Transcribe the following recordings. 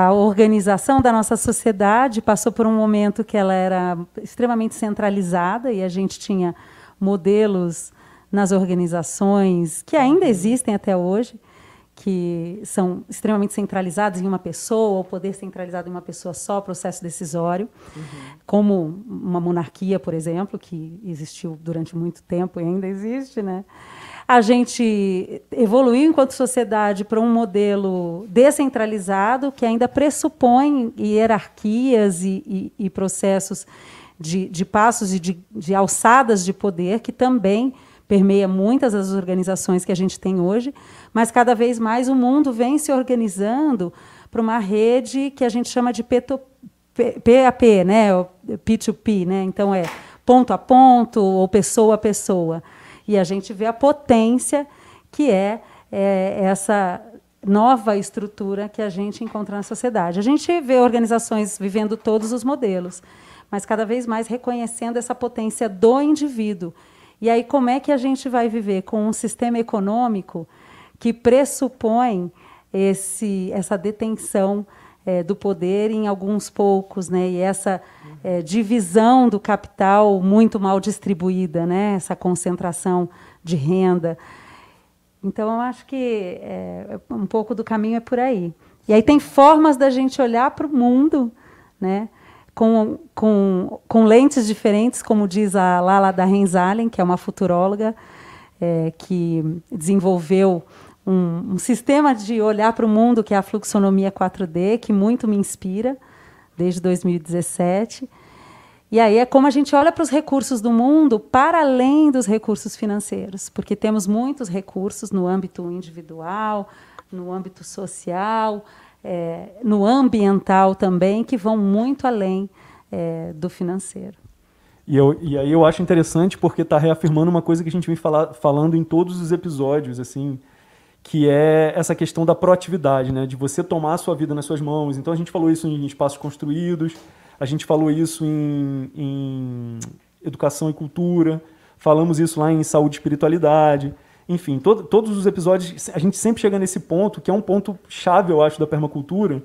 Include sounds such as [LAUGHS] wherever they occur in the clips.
A organização da nossa sociedade passou por um momento que ela era extremamente centralizada e a gente tinha modelos nas organizações que ainda existem até hoje, que são extremamente centralizados em uma pessoa, o poder centralizado em uma pessoa só, processo decisório, uhum. como uma monarquia, por exemplo, que existiu durante muito tempo e ainda existe, né? A gente evoluiu enquanto sociedade para um modelo descentralizado que ainda pressupõe hierarquias e, e, e processos de, de, passos e de, de alçadas de poder que também permeia muitas das organizações que a gente tem hoje, mas cada vez mais o mundo vem se organizando para uma rede que a gente chama de PAP, né, P2P, né? Então é ponto a ponto ou pessoa a pessoa. E a gente vê a potência que é, é essa nova estrutura que a gente encontra na sociedade. A gente vê organizações vivendo todos os modelos, mas cada vez mais reconhecendo essa potência do indivíduo e aí, como é que a gente vai viver com um sistema econômico que pressupõe esse, essa detenção é, do poder em alguns poucos, né? E essa é, divisão do capital muito mal distribuída, né? Essa concentração de renda. Então, eu acho que é, um pouco do caminho é por aí. E aí tem formas da gente olhar para o mundo, né? com, com, com lentes diferentes, como diz a Lala da Renzalen, que é uma futuróloga é, que desenvolveu um, um, sistema de olhar para o mundo, que é a fluxonomia 4D, que muito me inspira desde 2017. E aí é como a gente olha para os recursos do mundo para além dos recursos financeiros, porque temos muitos recursos no âmbito individual, no âmbito social, é, no ambiental também, que vão muito além é, do financeiro. E, eu, e aí eu acho interessante porque está reafirmando uma coisa que a gente vem falando em todos os episódios, assim, que é essa questão da proatividade, né? de você tomar a sua vida nas suas mãos. Então a gente falou isso em espaços construídos, a gente falou isso em, em educação e cultura, falamos isso lá em saúde e espiritualidade. Enfim, todo, todos os episódios, a gente sempre chega nesse ponto, que é um ponto chave, eu acho, da permacultura,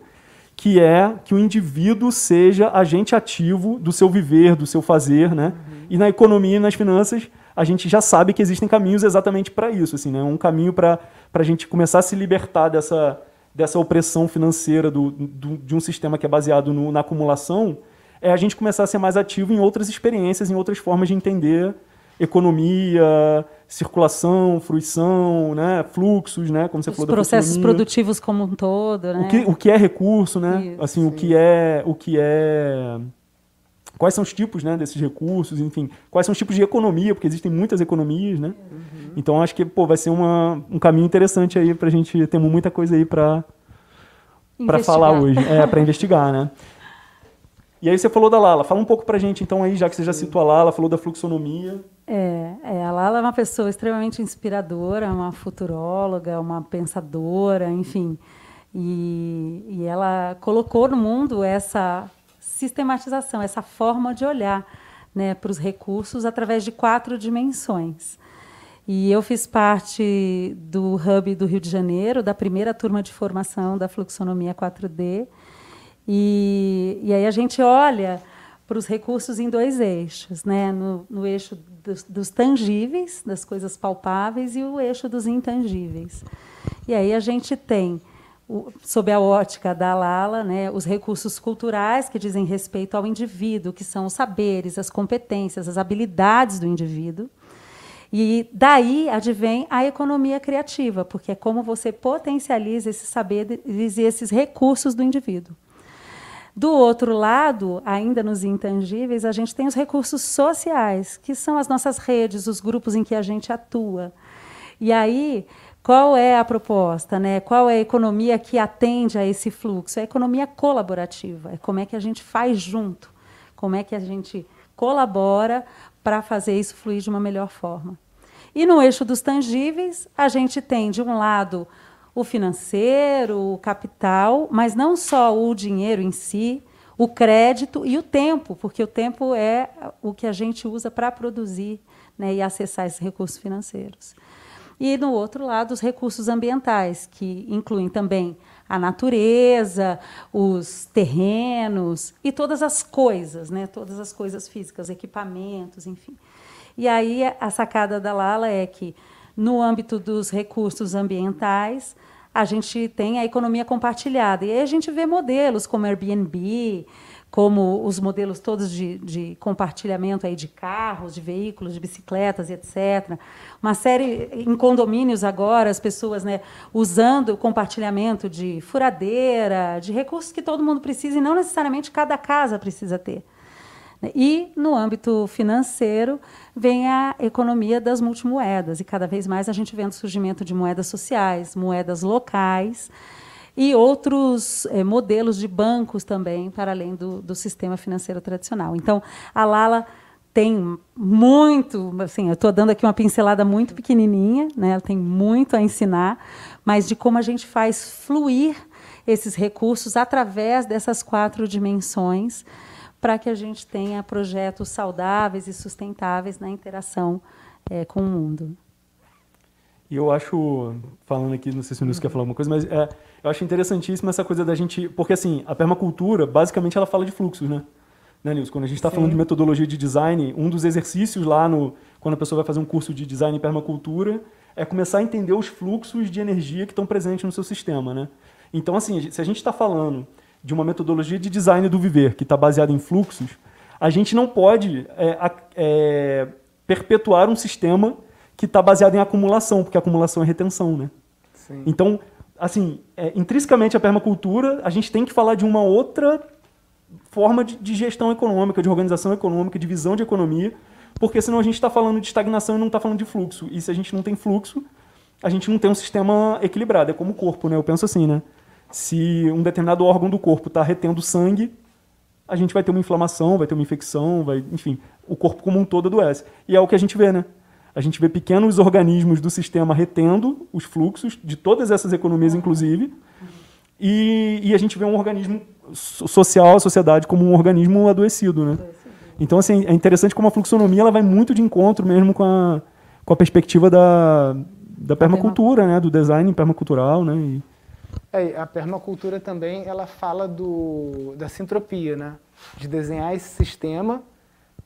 que é que o indivíduo seja agente ativo do seu viver, do seu fazer, né? Uhum. E na economia e nas finanças, a gente já sabe que existem caminhos exatamente para isso, assim, né? Um caminho para a gente começar a se libertar dessa, dessa opressão financeira do, do, de um sistema que é baseado no, na acumulação, é a gente começar a ser mais ativo em outras experiências, em outras formas de entender economia, circulação, fruição, né, fluxos, né, como você Os falou processos produtivos como um todo, né? O que, o que é recurso, né? Isso, assim, o que é, o que é quais são os tipos, né, desses recursos, enfim, quais são os tipos de economia, porque existem muitas economias, né? Uhum. Então acho que, pô, vai ser uma, um caminho interessante aí para a gente ter muita coisa aí para para falar hoje, é, para investigar, né? E aí você falou da Lala. Fala um pouco pra gente, então, aí, já que você já citou a Lala, falou da fluxonomia. É, é, a Lala é uma pessoa extremamente inspiradora, uma futuróloga, uma pensadora, enfim. E, e ela colocou no mundo essa sistematização, essa forma de olhar né, para os recursos através de quatro dimensões. E eu fiz parte do Hub do Rio de Janeiro, da primeira turma de formação da Fluxonomia 4D, e, e aí a gente olha para os recursos em dois eixos, né? no, no eixo dos, dos, tangíveis, das coisas palpáveis, e o eixo dos intangíveis. E aí a gente tem, o, sob a ótica da Lala, né, os recursos culturais que dizem respeito ao indivíduo, que são os saberes, as competências, as habilidades do indivíduo. E daí advém a economia criativa, porque é como você potencializa esses saberes e esses recursos do indivíduo. Do outro lado, ainda nos intangíveis, a gente tem os recursos sociais, que são as nossas redes, os grupos em que a gente atua. E aí, qual é a proposta? Né? Qual é a economia que atende a esse fluxo? É a economia colaborativa. É como é que a gente faz junto, como é que a gente colabora para fazer isso fluir de uma melhor forma. E no eixo dos tangíveis, a gente tem, de um lado, o financeiro, o capital, mas não só o dinheiro em si, o crédito e o tempo, porque o tempo é o que a gente usa para produzir né, e acessar esses recursos financeiros. E, no outro lado, os recursos ambientais, que incluem também a natureza, os terrenos e todas as coisas, né? todas as coisas físicas, equipamentos, enfim. E aí a sacada da Lala é que, no âmbito dos recursos ambientais, a gente tem a economia compartilhada. E aí a gente vê modelos como Airbnb, como os modelos todos de, de, compartilhamento aí de carros, de veículos, de bicicletas, etc. Uma série em condomínios agora, as pessoas né, usando o compartilhamento de furadeira, de recursos que todo mundo precisa e não necessariamente cada casa precisa ter. E no âmbito financeiro vem a economia das multimoedas e cada vez mais a gente vê o surgimento de moedas sociais, moedas locais e outros é, modelos de bancos também, para além do, do sistema financeiro tradicional. Então, a Lala tem muito, assim, eu estou dando aqui uma pincelada muito pequenininha, né? Ela tem muito a ensinar, mas de como a gente faz fluir esses recursos através dessas quatro dimensões para que a gente tenha projetos saudáveis e sustentáveis na interação é, com o mundo. E eu acho, falando aqui, não sei se o Nilson quer falar alguma coisa, mas é, eu acho interessantíssima essa coisa da gente. Porque, assim, a permacultura, basicamente, ela fala de fluxos, né? Né, Nilson? Quando a gente está falando de metodologia de design, um dos exercícios lá no. Quando a pessoa vai fazer um curso de design em permacultura, é começar a entender os fluxos de energia que estão presentes no seu sistema, né? Então, assim, se a gente está falando de uma metodologia de design do viver que está baseada em fluxos, a gente não pode é, é, perpetuar um sistema que está baseado em acumulação, porque acumulação é retenção, né? Sim. Então, assim, é, intrinsecamente a permacultura, a gente tem que falar de uma outra forma de, de, gestão econômica, de organização econômica, de visão de economia, porque senão a gente está falando de estagnação e não está falando de fluxo. E se a gente não tem fluxo, a gente não tem um sistema equilibrado. É como o corpo, né? Eu penso assim, né? Se um determinado órgão do corpo está retendo sangue, a gente vai ter uma inflamação, vai ter uma infecção, vai, enfim, o corpo como um todo adoece. E é o que a gente vê, né? A gente vê pequenos organismos do sistema retendo os fluxos de todas essas economias, inclusive, e, e a gente vê um organismo social, a sociedade, como um organismo adoecido. Né? Então, assim, é interessante como a fluxonomia ela vai muito de encontro mesmo com a, com a perspectiva da, da permacultura, né? do design permacultural. Né? E... É, a permacultura também ela fala do, da sintropia, né? de desenhar esse sistema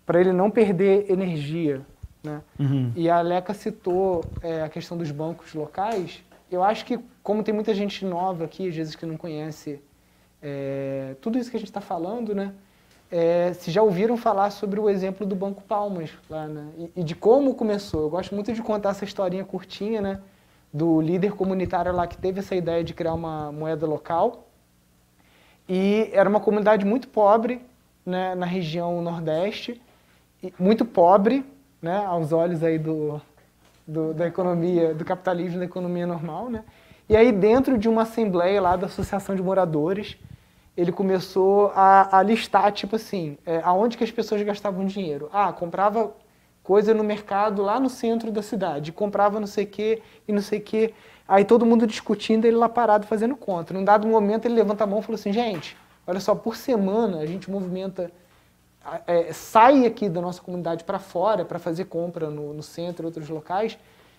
para ele não perder energia. Né? Uhum. E a Leca citou é, a questão dos bancos locais. Eu acho que, como tem muita gente nova aqui, às vezes que não conhece é, tudo isso que a gente está falando, né? É, se já ouviram falar sobre o exemplo do Banco Palmas lá, né? E, e, de como começou. Eu gosto muito de contar essa historinha curtinha, né? Do líder comunitário lá que teve essa ideia de criar uma moeda local. E era uma comunidade muito pobre, né? Na região nordeste, muito pobre, né, aos olhos aí do, do, da economia, do capitalismo da economia normal, né? E aí dentro de uma assembleia lá da associação de moradores, ele começou a, a listar tipo assim, é, aonde que as pessoas gastavam dinheiro. Ah, comprava coisa no mercado lá no centro da cidade, comprava não sei o que e não sei o que. Aí todo mundo discutindo, ele lá parado fazendo conta. Num dado momento ele levanta a mão e falou assim, gente, olha só, por semana a gente movimenta é, sai aqui da nossa comunidade para fora para fazer compra no, no centro e outros locais,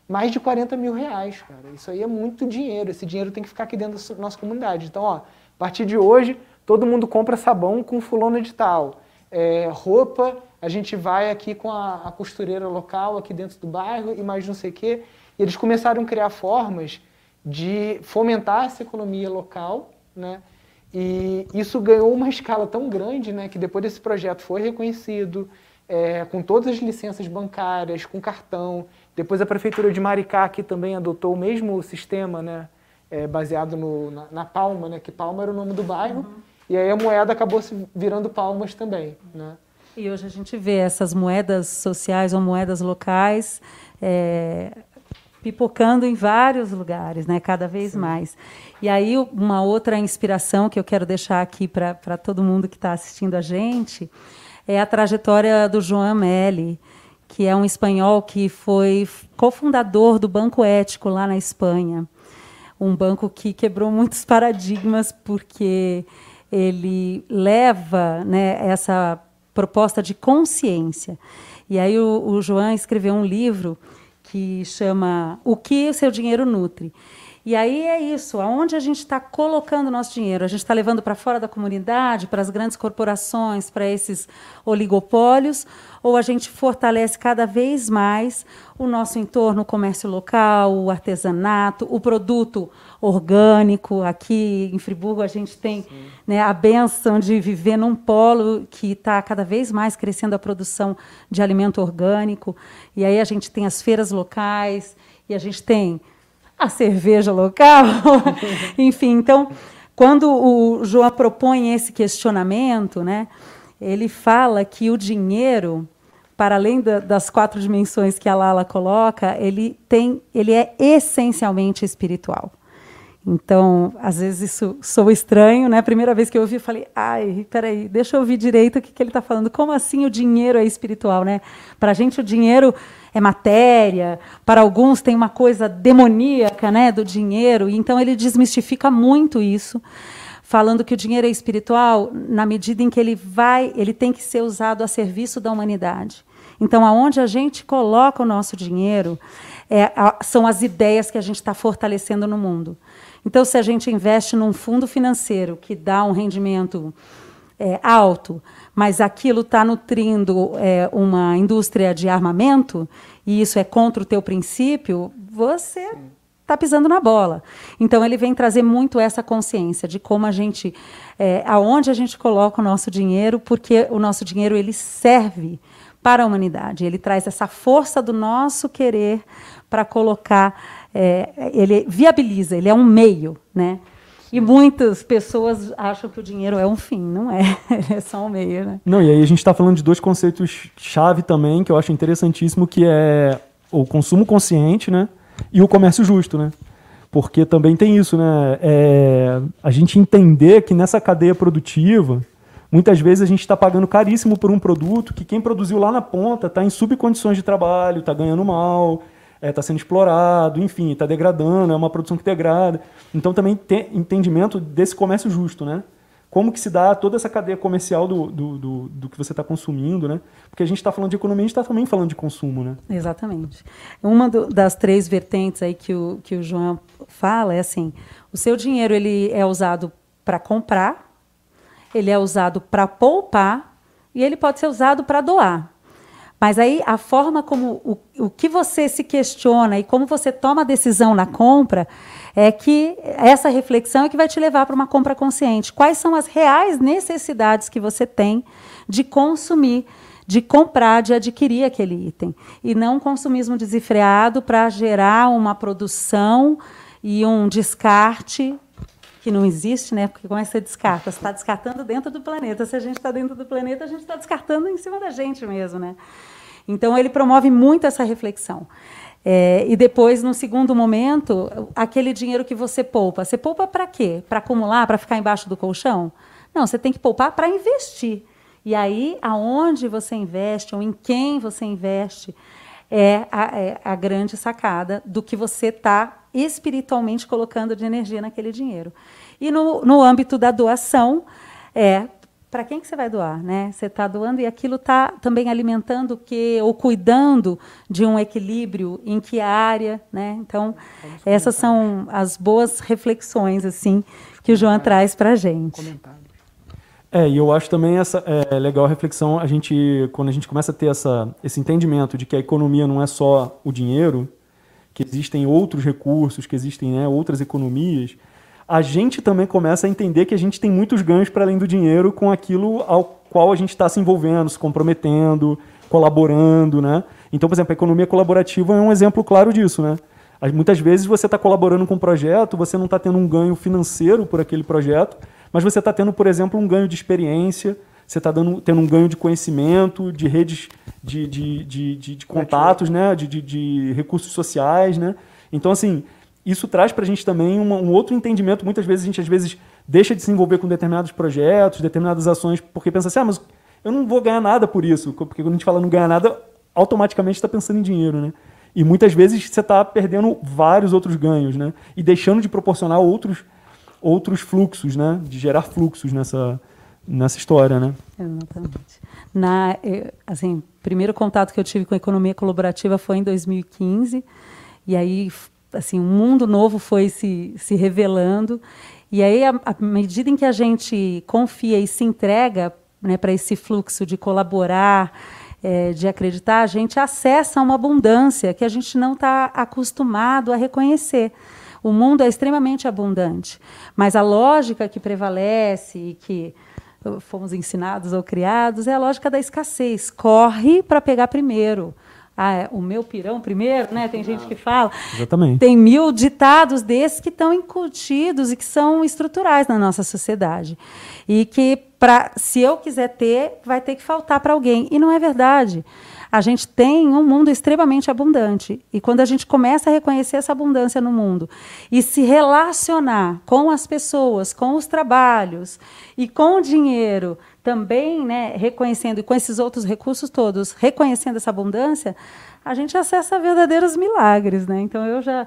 mais de 40 mil reais, cara. Isso aí é muito dinheiro. Esse dinheiro tem que ficar aqui dentro da nossa comunidade. Então, ó, a partir de hoje, todo mundo compra sabão com fulano de tal. É, roupa, a gente vai aqui com a, a, costureira local aqui dentro do bairro e mais não sei o quê. E eles começaram a criar formas de fomentar essa economia local, né? E isso ganhou uma [LAUGHS] escala tão grande né, que depois desse projeto foi reconhecido, é, com todas as licenças bancárias, com cartão. Depois a Prefeitura de Maricá aqui também adotou o mesmo sistema, né, é, baseado no, na, na, Palma, né, que Palma era o nome do bairro, uhum. e aí a moeda acabou se virando Palmas também. Né. E hoje a gente vê essas moedas sociais ou moedas locais é, pipocando em vários lugares, né, cada vez Sim. mais. E aí, uma outra inspiração que eu quero deixar aqui para todo mundo que está assistindo a gente é a trajetória do João Meli, que é um espanhol que foi cofundador do Banco Ético lá na Espanha. Um banco que quebrou muitos [LAUGHS] paradigmas, porque ele leva né, essa proposta de consciência. E aí o, o João escreveu um livro que chama O que o seu dinheiro nutre. E aí é isso, aonde a gente está colocando o nosso dinheiro? A gente está levando para fora da comunidade, para as grandes corporações, para esses oligopólios, ou a gente fortalece cada vez mais o nosso entorno, o comércio local, o artesanato, o produto orgânico. Aqui em Friburgo a gente tem né, a benção de viver num polo que está cada vez mais crescendo a produção de alimento orgânico. E aí a gente tem as feiras locais e a gente tem a cerveja local. [LAUGHS] Enfim, então, quando o João propõe esse questionamento, né, ele fala que o dinheiro, para além da, das quatro dimensões que a Lala coloca, ele tem, ele é essencialmente espiritual. Então, às vezes isso sou estranho, né? A primeira vez que eu ouvi, eu falei, ai, peraí, deixa eu ouvir direito o que, que ele está falando. Como assim o dinheiro é espiritual, né? Para a gente o dinheiro é matéria, para alguns tem uma coisa demoníaca, né, do dinheiro. Então ele desmistifica muito isso, falando que o dinheiro é espiritual na medida em que ele vai, ele tem que ser usado a serviço da humanidade. Então, aonde a gente coloca o nosso dinheiro é, são as ideias que a gente está fortalecendo no mundo. Então, se a gente investe num fundo financeiro que dá um rendimento é, alto, mas aquilo está nutrindo é, uma indústria de armamento, e isso é contra o teu princípio, você está pisando na bola. Então, ele vem trazer muito essa consciência de como a gente, é, aonde a gente coloca o nosso dinheiro, porque o nosso dinheiro ele serve para a humanidade. Ele traz essa força do nosso querer para colocar é, ele viabiliza, ele é um meio, né? E muitas pessoas acham que o dinheiro é um fim, não é? [LAUGHS] é só um meio, né? Não, e aí a gente está falando de dois conceitos chave também que eu acho interessantíssimo, que é o consumo consciente, né? E o comércio justo, né? Porque também tem isso, né? É, a gente entender que nessa cadeia produtiva, muitas vezes a gente está pagando caríssimo por um produto que quem produziu lá na ponta está em subcondições de trabalho, está ganhando mal, está é, tá sendo explorado, enfim, está degradando, é uma produção que degrada. Então também tem entendimento desse comércio justo, né? Como que se dá toda essa cadeia comercial do, do, do, do que você está consumindo, né? Porque a gente está falando de economia, a gente está também falando de consumo, né? Exatamente. Uma do, das três vertentes aí que o, que o João fala é assim, o seu dinheiro ele é usado para comprar, ele é usado para poupar e ele pode ser usado para doar. Mas aí a forma como o, o que você se questiona e como você toma a decisão na compra é que essa reflexão é que vai te levar para uma compra consciente. Quais são as reais necessidades que você tem de consumir, de comprar, de adquirir aquele item. E não um consumismo desenfreado para gerar uma produção e um descarte que não existe, né? Porque como é que você descarta? Você está descartando dentro do planeta. Se a gente está dentro do planeta, a gente está descartando em cima da gente mesmo, né? Então ele promove muito essa reflexão. É, e depois, no segundo momento, aquele dinheiro que você poupa, você poupa para quê? Para acumular, para ficar embaixo do colchão? Não, você tem que poupar para investir. E aí, aonde você investe ou em quem você investe é a, é a grande sacada do que você está espiritualmente colocando de energia naquele dinheiro. E no, no âmbito da doação, é para quem que você vai doar, né? Você está doando e aquilo está também alimentando o que ou cuidando de um equilíbrio em que área, né? Então essas são as boas reflexões assim que o João traz para a gente. É, e eu acho também essa é legal a reflexão a gente quando a gente começa a ter essa esse entendimento de que a economia não é só o dinheiro, que existem outros recursos, que existem né, outras economias a gente também começa a entender que a gente tem muitos ganhos para além do dinheiro com aquilo ao qual a gente está se envolvendo, se comprometendo, colaborando, né? Então, por exemplo, a economia colaborativa é um exemplo claro disso, né? Muitas vezes você está colaborando com um projeto, você não está tendo um ganho financeiro por aquele projeto, mas você está tendo, por exemplo, um ganho de experiência, você está tendo um ganho de conhecimento, de redes de, de, de, de, contatos, né? de, de recursos sociais. Né? Então, assim, isso traz para a gente também uma, um outro entendimento. Muitas vezes a gente às vezes deixa de se envolver com determinados projetos, determinadas ações, porque pensa assim, ah, mas eu não vou ganhar nada por isso. Porque quando a gente fala não ganhar nada, automaticamente está pensando em dinheiro, né? E muitas vezes você está perdendo vários outros ganhos, né? E deixando de proporcionar outros, outros fluxos, né? De gerar fluxos nessa, nessa história, né? Exatamente. Na, eh, assim, primeiro contato que eu tive com a economia colaborativa foi em 2015. E aí assim, um mundo novo foi se, se revelando. E aí, à medida em que a gente confia e se entrega né, para esse fluxo de colaborar, é, de acreditar, a gente acessa uma abundância que a gente não está acostumado a reconhecer. O mundo é extremamente abundante, mas a lógica que prevalece e que fomos ensinados ou criados é a lógica da escassez. Corre para pegar primeiro. Ah, é, o meu pirão primeiro, né? Tem gente que fala. Exatamente. Tem mil ditados desses que estão incutidos e que são estruturais na nossa sociedade. E que, pra, se eu quiser ter, vai ter que faltar para alguém. E não é verdade a gente tem um mundo extremamente abundante. E quando a gente começa a reconhecer essa abundância no mundo e se relacionar com as pessoas, com os trabalhos e com o dinheiro, também né, reconhecendo, e com esses outros recursos todos, reconhecendo essa abundância, a gente acessa verdadeiros milagres. Né? Então, eu já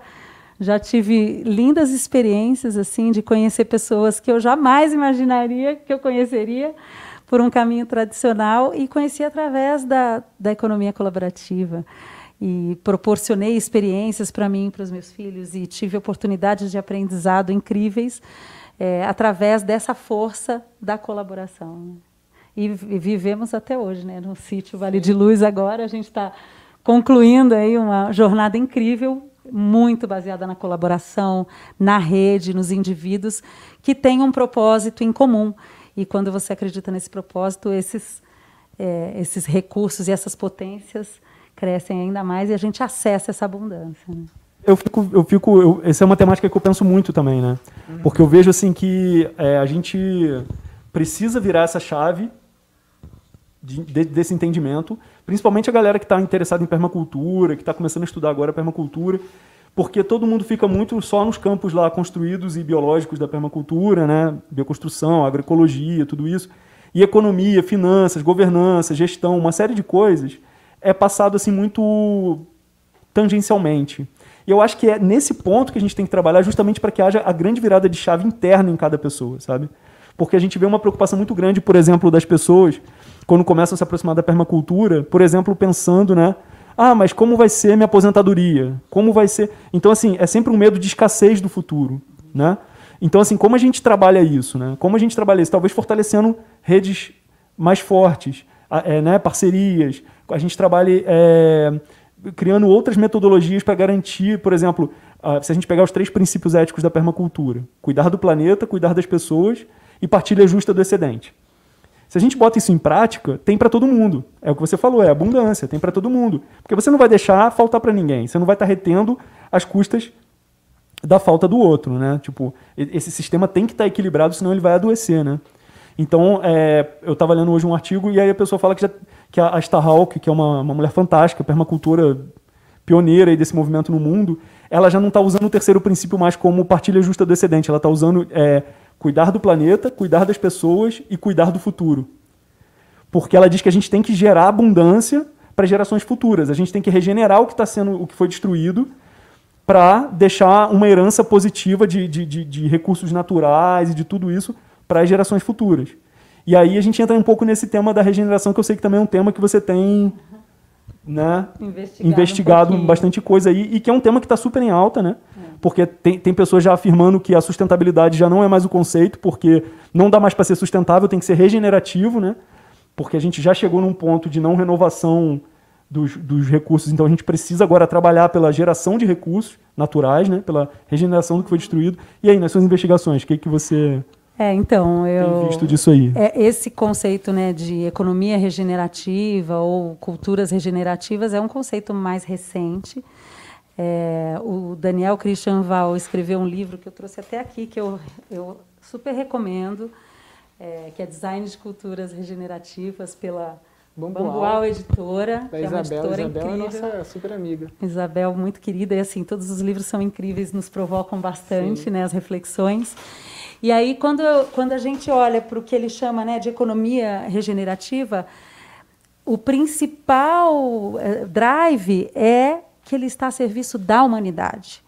já tive lindas experiências assim de conhecer pessoas que eu jamais imaginaria que eu conheceria por um caminho tradicional e conheci através da, da economia colaborativa. E proporcionei experiências para mim e para os meus filhos e tive oportunidades de aprendizado incríveis é, através dessa força da colaboração. Né? E, vivemos até hoje, né? no sítio Vale de Luz agora a gente está concluindo aí uma jornada incrível, muito baseada na colaboração, na rede, nos indivíduos que têm um propósito em comum e quando você acredita nesse propósito, esses, é, esses recursos e essas potências crescem ainda mais e a gente acessa essa abundância. Né? Eu fico, eu fico, eu, essa é uma temática que eu penso muito também, né? Uhum. Porque eu vejo assim que é, a gente precisa virar essa chave de, de, desse entendimento, principalmente a galera que está interessada em permacultura, que está começando a estudar agora permacultura, porque todo mundo fica muito só nos campos lá construídos e biológicos da permacultura, né? bioconstrução, agroecologia, tudo isso. E economia, finanças, governança, gestão, uma série de coisas é passado assim muito tangencialmente. E eu acho que é nesse ponto que a gente tem que trabalhar justamente para que haja a grande virada de chave interna em cada pessoa, sabe? Porque a gente vê uma preocupação muito grande, por exemplo, das pessoas quando começam a se aproximar da permacultura, por exemplo, pensando, né, ah, mas como vai ser minha aposentadoria? Como vai ser? Então, assim, é sempre um medo de escassez do futuro, né? Então, assim, como a gente trabalha isso, né? Como a gente trabalha isso? Talvez fortalecendo redes mais fortes, é, né? parcerias. A gente trabalhe é, criando outras metodologias para garantir, por exemplo, se a gente pegar os três princípios éticos da permacultura: cuidar do planeta, cuidar das pessoas e partilha justa do excedente. Se a gente bota isso em prática, tem para todo mundo. É o que você falou, é abundância, tem para todo mundo. Porque você não vai deixar faltar para ninguém. Você não vai estar tá retendo as custas da falta do outro, né? Tipo, esse sistema tem que estar tá equilibrado, senão ele vai adoecer, né? Então, é, eu estava lendo hoje um artigo e aí a pessoa fala que, já, que a Starhawk, que é uma, uma mulher fantástica, permacultura pioneira desse movimento no mundo, ela já não está usando o terceiro princípio mais como partilha justa do excedente. Ela está usando é, Cuidar do planeta, cuidar das pessoas e cuidar do futuro. Porque ela diz que a gente tem que gerar abundância para gerações futuras. A gente tem que regenerar o que está sendo, o que foi destruído, para deixar uma herança positiva de, de, de, de, recursos naturais e de tudo isso para as gerações futuras. E aí a gente entra um pouco nesse tema da regeneração, que eu sei que também é um tema que você tem né, investigado, investigado um bastante coisa aí, e que é um tema que está super em alta, né? porque tem, tem pessoas já afirmando que a sustentabilidade já não é mais o conceito, porque não dá mais para ser sustentável, tem que ser regenerativo, né? Porque a gente já chegou num ponto de não renovação dos, dos recursos, então a gente precisa agora trabalhar pela geração de recursos naturais, né? Pela regeneração do que foi destruído. E aí, nas suas investigações, o que, que você é, então, eu. Tem visto disso aí. É, esse conceito né, de economia regenerativa ou culturas regenerativas é um conceito mais recente. É, o Daniel Christian Val escreveu um livro que eu trouxe até aqui, que eu, eu super recomendo, é, que é Design de Culturas Regenerativas, pela Bambual, Bambual Editora. Da que Isabel. É uma editora Isabel incrível. é nossa super amiga. Isabel, muito querida. E assim, todos os livros são incríveis, nos provocam bastante né, as reflexões. E aí, quando, quando a gente olha para o que ele chama né, de economia regenerativa, o principal eh, drive é que ele está a serviço da humanidade.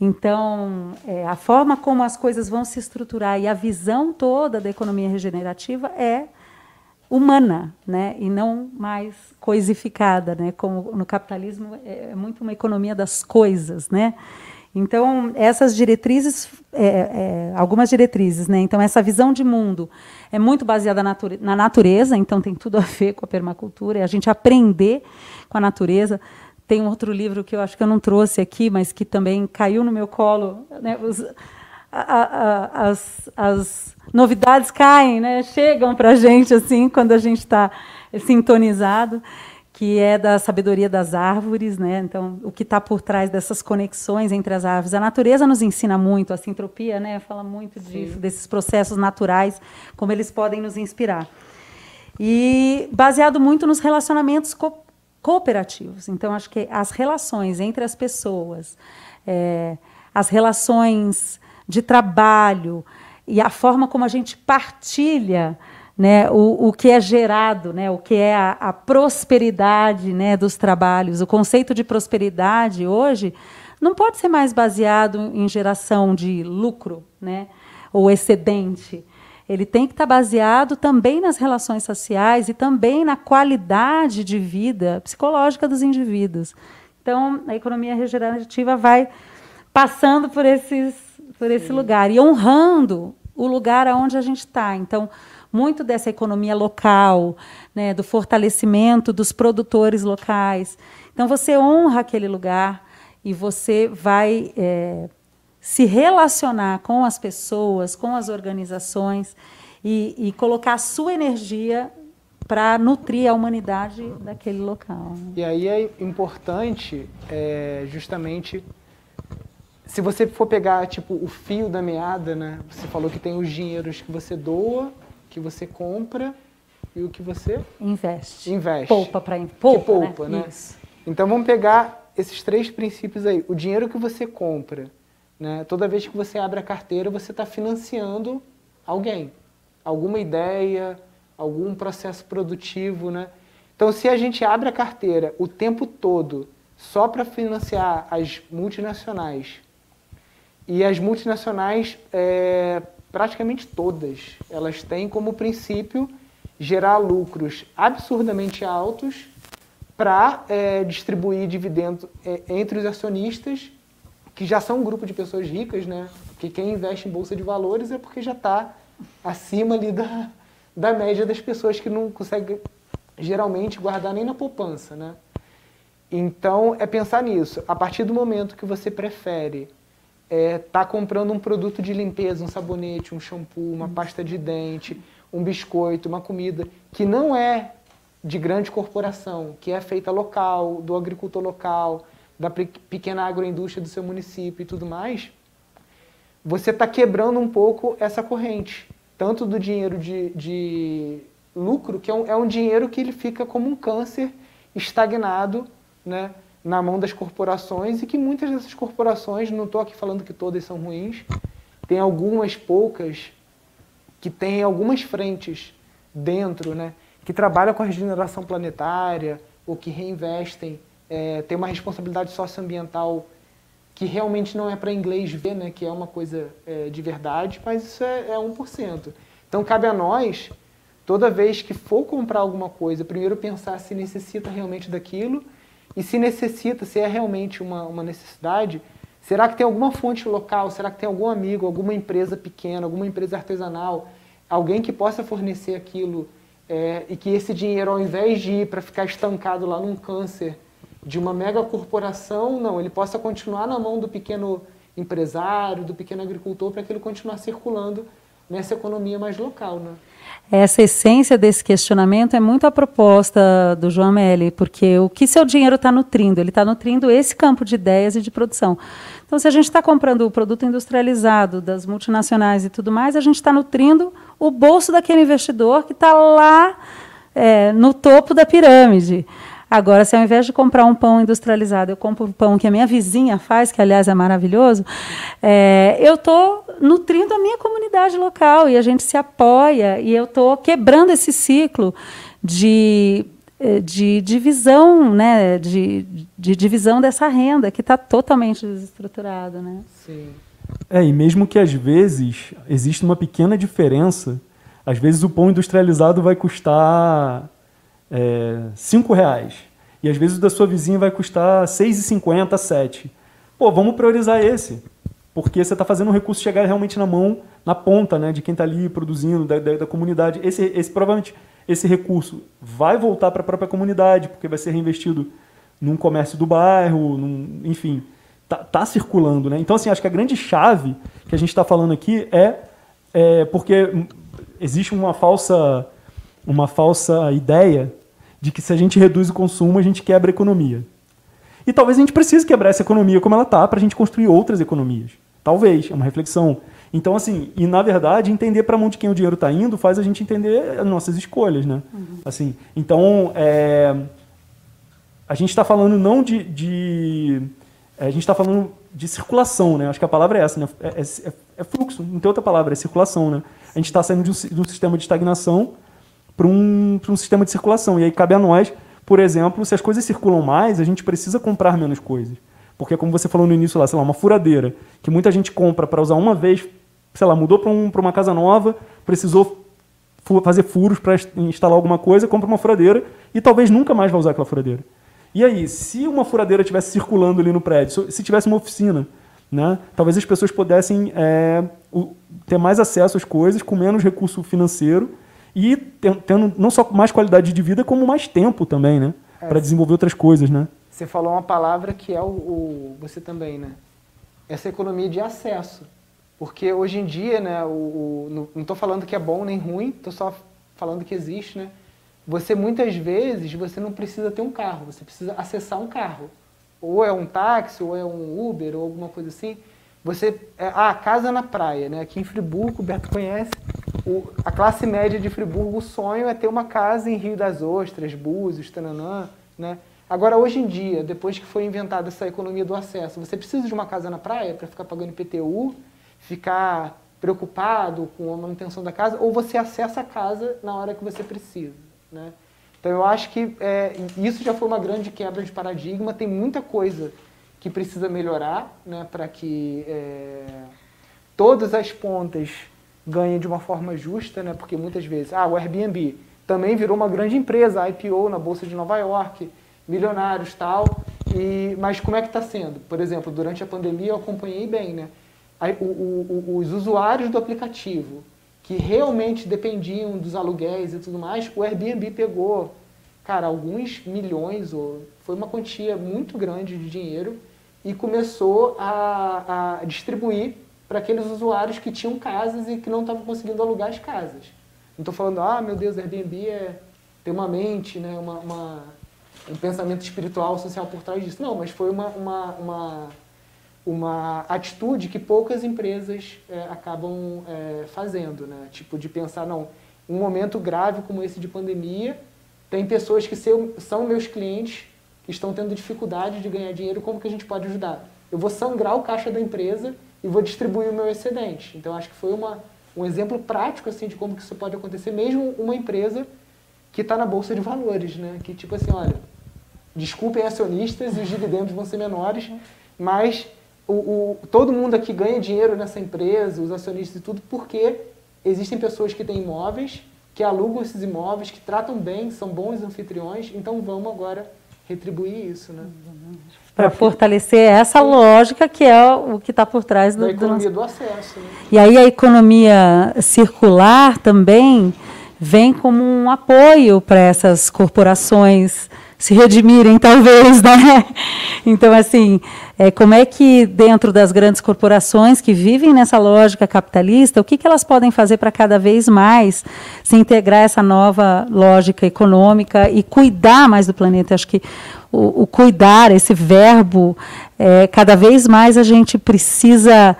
Então, é, a forma como as coisas vão se estruturar e a visão toda da economia regenerativa é humana, né, e não mais coisificada, né, como no capitalismo é, é muito uma economia das coisas, né. Então, essas diretrizes, é, é, algumas diretrizes, né? Então, essa visão de mundo é muito baseada na natureza, então tem tudo [LAUGHS] a ver com a permacultura, é a gente aprender com a natureza. Tem um outro livro que eu acho que eu não trouxe aqui, mas que também caiu no meu colo. Né? Os, a, a, as, as novidades caem, né? chegam para a gente assim quando a gente está sintonizado que é da sabedoria das árvores, né? Então, o que está por trás dessas conexões entre as árvores. A natureza nos ensina muito, a sintropia, né? Fala muito disso, desses processos naturais, como eles podem nos inspirar. E baseado muito nos relacionamentos co cooperativos. Então, acho que as relações entre as pessoas, é, as relações de trabalho e a forma como a gente partilha né, o, o que é gerado, né, o que é a, a prosperidade né, dos trabalhos. O conceito de prosperidade hoje não pode ser mais baseado em geração de lucro né, ou excedente. Ele tem que estar baseado também nas relações sociais e também na qualidade de vida psicológica dos indivíduos. Então, a economia regenerativa vai passando por, esses, por esse lugar e honrando o lugar aonde a gente está. Então, muito dessa economia local, né, do fortalecimento dos produtores locais. Então, você honra aquele lugar e você vai é, se relacionar com as pessoas, com as organizações e, e colocar a sua energia para nutrir a humanidade daquele local. E aí é importante, é, justamente, se você for pegar tipo o fio da meada, né? Você falou que tem os dinheiros que você doa que você compra e o que você investe. Investe. Poupa para poupa, que poupa, né? né? Então vamos pegar esses três princípios aí. O dinheiro que você compra, né? Toda vez que você abre a carteira, você está financiando alguém, alguma ideia, algum processo produtivo, né? Então, se a gente abre a carteira o tempo todo só para financiar as multinacionais e as multinacionais é, praticamente todas, elas têm como princípio gerar lucros absurdamente altos para é, distribuir dividendos é, entre os acionistas, que já são um grupo de pessoas ricas, né? Porque quem investe em bolsa de valores é porque já está acima ali da, da média das pessoas que não conseguem geralmente guardar nem na poupança, né? Então é pensar nisso. A partir do momento que você prefere está é, tá comprando um produto de limpeza, um sabonete, um shampoo, uma pasta de dente, um biscoito, uma comida que não é de grande corporação, que é feita local, do agricultor local, da pequena agroindústria do seu município e tudo mais, você está quebrando um pouco essa corrente, tanto do dinheiro de, de lucro, que é um, é um dinheiro que ele fica como um câncer estagnado, né? Na mão das corporações e que muitas dessas corporações, não estou aqui falando que todas são ruins, tem algumas poucas que têm algumas frentes dentro, né, que trabalham com a regeneração planetária ou que reinvestem, é, tem uma responsabilidade socioambiental que realmente não é para inglês ver, né, que é uma coisa é, de verdade, mas isso é, é 1%. Então cabe a nós, toda vez que for comprar alguma coisa, primeiro pensar se necessita realmente daquilo e se necessita, se é realmente uma, uma necessidade, será que tem alguma fonte local, será que tem algum amigo, alguma empresa pequena, alguma empresa artesanal, alguém que possa fornecer aquilo é, e que esse dinheiro, ao invés de ir para ficar estancado lá num câncer de uma mega corporação, não, ele possa continuar na mão do pequeno empresário, do pequeno agricultor, para que ele continue circulando nessa economia mais local. Né? Essa essência desse questionamento é muito a proposta do João Melli, porque o que seu dinheiro está nutrindo? Ele está nutrindo esse campo de ideias e de produção. Então, se a gente está comprando o produto industrializado das multinacionais e tudo mais, a gente está nutrindo o bolso daquele investidor que está lá é, no topo da pirâmide. Agora, se ao invés de comprar um pão industrializado, eu compro um pão que a minha vizinha faz, que aliás é maravilhoso, é, eu estou nutrindo a minha comunidade local e a gente se apoia e eu estou quebrando esse ciclo de, é, de divisão, né, de, de divisão dessa renda que está totalmente desestruturada, né? Sim. É, e mesmo que às vezes existe uma pequena diferença, às vezes o pão industrializado vai custar é, cinco reais. E às vezes o da sua vizinha vai custar 6,50, 7. pô, vamos priorizar esse. Porque você está fazendo o recurso chegar realmente na mão, na ponta, né, de quem está ali produzindo, da, da, da, comunidade. Esse, esse provavelmente esse recurso vai voltar para a própria comunidade, porque vai ser reinvestido num comércio do bairro, num, enfim, tá, tá, circulando, né? Então assim, acho que a grande chave que a gente está falando aqui é, é porque existe uma falsa uma falsa ideia de que se a gente reduz o consumo, a gente quebra a economia. E talvez a gente precise quebrar essa economia como ela está para a gente construir outras economias. Talvez, é uma reflexão. Então, assim, e na verdade, entender para onde quem o dinheiro está indo faz a gente entender as nossas escolhas, né? Uhum. Assim, então, é, a gente está falando não de, de é, a gente está falando de circulação, né? Acho que a palavra é essa, né? É, é, é fluxo, não tem outra palavra, é circulação, né? A gente está saindo de um, de um, sistema de estagnação para um, um sistema de circulação. E aí cabe a nós, por exemplo, se as coisas circulam mais, a gente precisa comprar menos coisas. Porque, como você falou no início lá, sei lá, uma furadeira, que muita gente compra para usar uma vez, sei lá, mudou para um, uma casa nova, precisou fazer furos para instalar alguma coisa, compra uma furadeira e talvez nunca mais vai usar aquela furadeira. E aí, se uma furadeira estivesse circulando ali no prédio, se tivesse uma oficina, né, talvez as pessoas pudessem é, ter mais acesso às coisas com menos recurso financeiro e tendo não só mais qualidade de vida, como mais tempo também, né? É, para desenvolver outras coisas, né? Você falou uma palavra que é o, o, você também, né? Essa economia de acesso. Porque hoje em dia, né, o, o não estou falando que é bom nem ruim, estou só falando que existe, né? Você muitas vezes você não precisa ter um carro, você precisa acessar um carro. Ou é um táxi, ou é um Uber, ou alguma coisa assim. Você, é, ah, casa na praia, né? Aqui em Friburgo, o Beto conhece, o, a classe média de Friburgo, o sonho é ter uma casa em Rio das Ostras, Búzios, Tananã, né? Agora, hoje em dia, depois que foi inventada essa economia do acesso, você precisa de uma casa na praia para ficar pagando IPTU, ficar preocupado com a manutenção da casa, ou você acessa a casa na hora que você precisa, né? Então, eu acho que é, isso já foi uma grande quebra de paradigma, tem muita coisa que precisa melhorar né, para que é, todas as pontas ganhem de uma forma justa, né, porque muitas vezes, ah, o Airbnb também virou uma grande empresa, IPO na Bolsa de Nova York, milionários tal, e, mas como é que está sendo? Por exemplo, durante a pandemia eu acompanhei bem, né, o, o, os usuários do aplicativo que realmente dependiam dos aluguéis e tudo mais, o Airbnb pegou, cara, alguns milhões, ou foi uma quantia muito grande de dinheiro e começou a, a distribuir para aqueles usuários que tinham casas e que não estavam conseguindo alugar as casas. Não estou falando, ah, meu Deus, Airbnb é, tem uma mente, né, uma, uma, um pensamento espiritual, social por trás disso. Não, mas foi uma, uma, uma, uma atitude que poucas empresas é, acabam é, fazendo, né? Tipo, de pensar, não, um momento grave como esse de pandemia, tem pessoas que são meus clientes que estão tendo dificuldade de ganhar dinheiro, como que a gente pode ajudar? Eu vou sangrar o caixa da empresa e vou distribuir o meu excedente. Então, acho que foi uma, um exemplo prático assim de como que isso pode acontecer, mesmo uma empresa que está na bolsa de valores, né? Que tipo assim, olha, desculpem acionistas e os dividendos vão ser menores, mas o, o, todo mundo aqui ganha dinheiro nessa empresa, os acionistas e tudo, porque existem pessoas que têm imóveis, que alugam esses imóveis, que tratam bem, são bons anfitriões, então vamos agora retribuir isso, né? Para fortalecer essa lógica que é o que está por trás do, da economia do, nosso... do acesso. Né? E aí a economia circular também vem como um apoio para essas corporações se redimirem, talvez, né? Então, assim, é, como é que dentro das grandes corporações que vivem nessa lógica capitalista, o que, que elas podem fazer para cada vez mais se integrar essa nova lógica econômica e cuidar mais do planeta? Acho que o, o cuidar, esse verbo, é, cada vez mais a gente precisa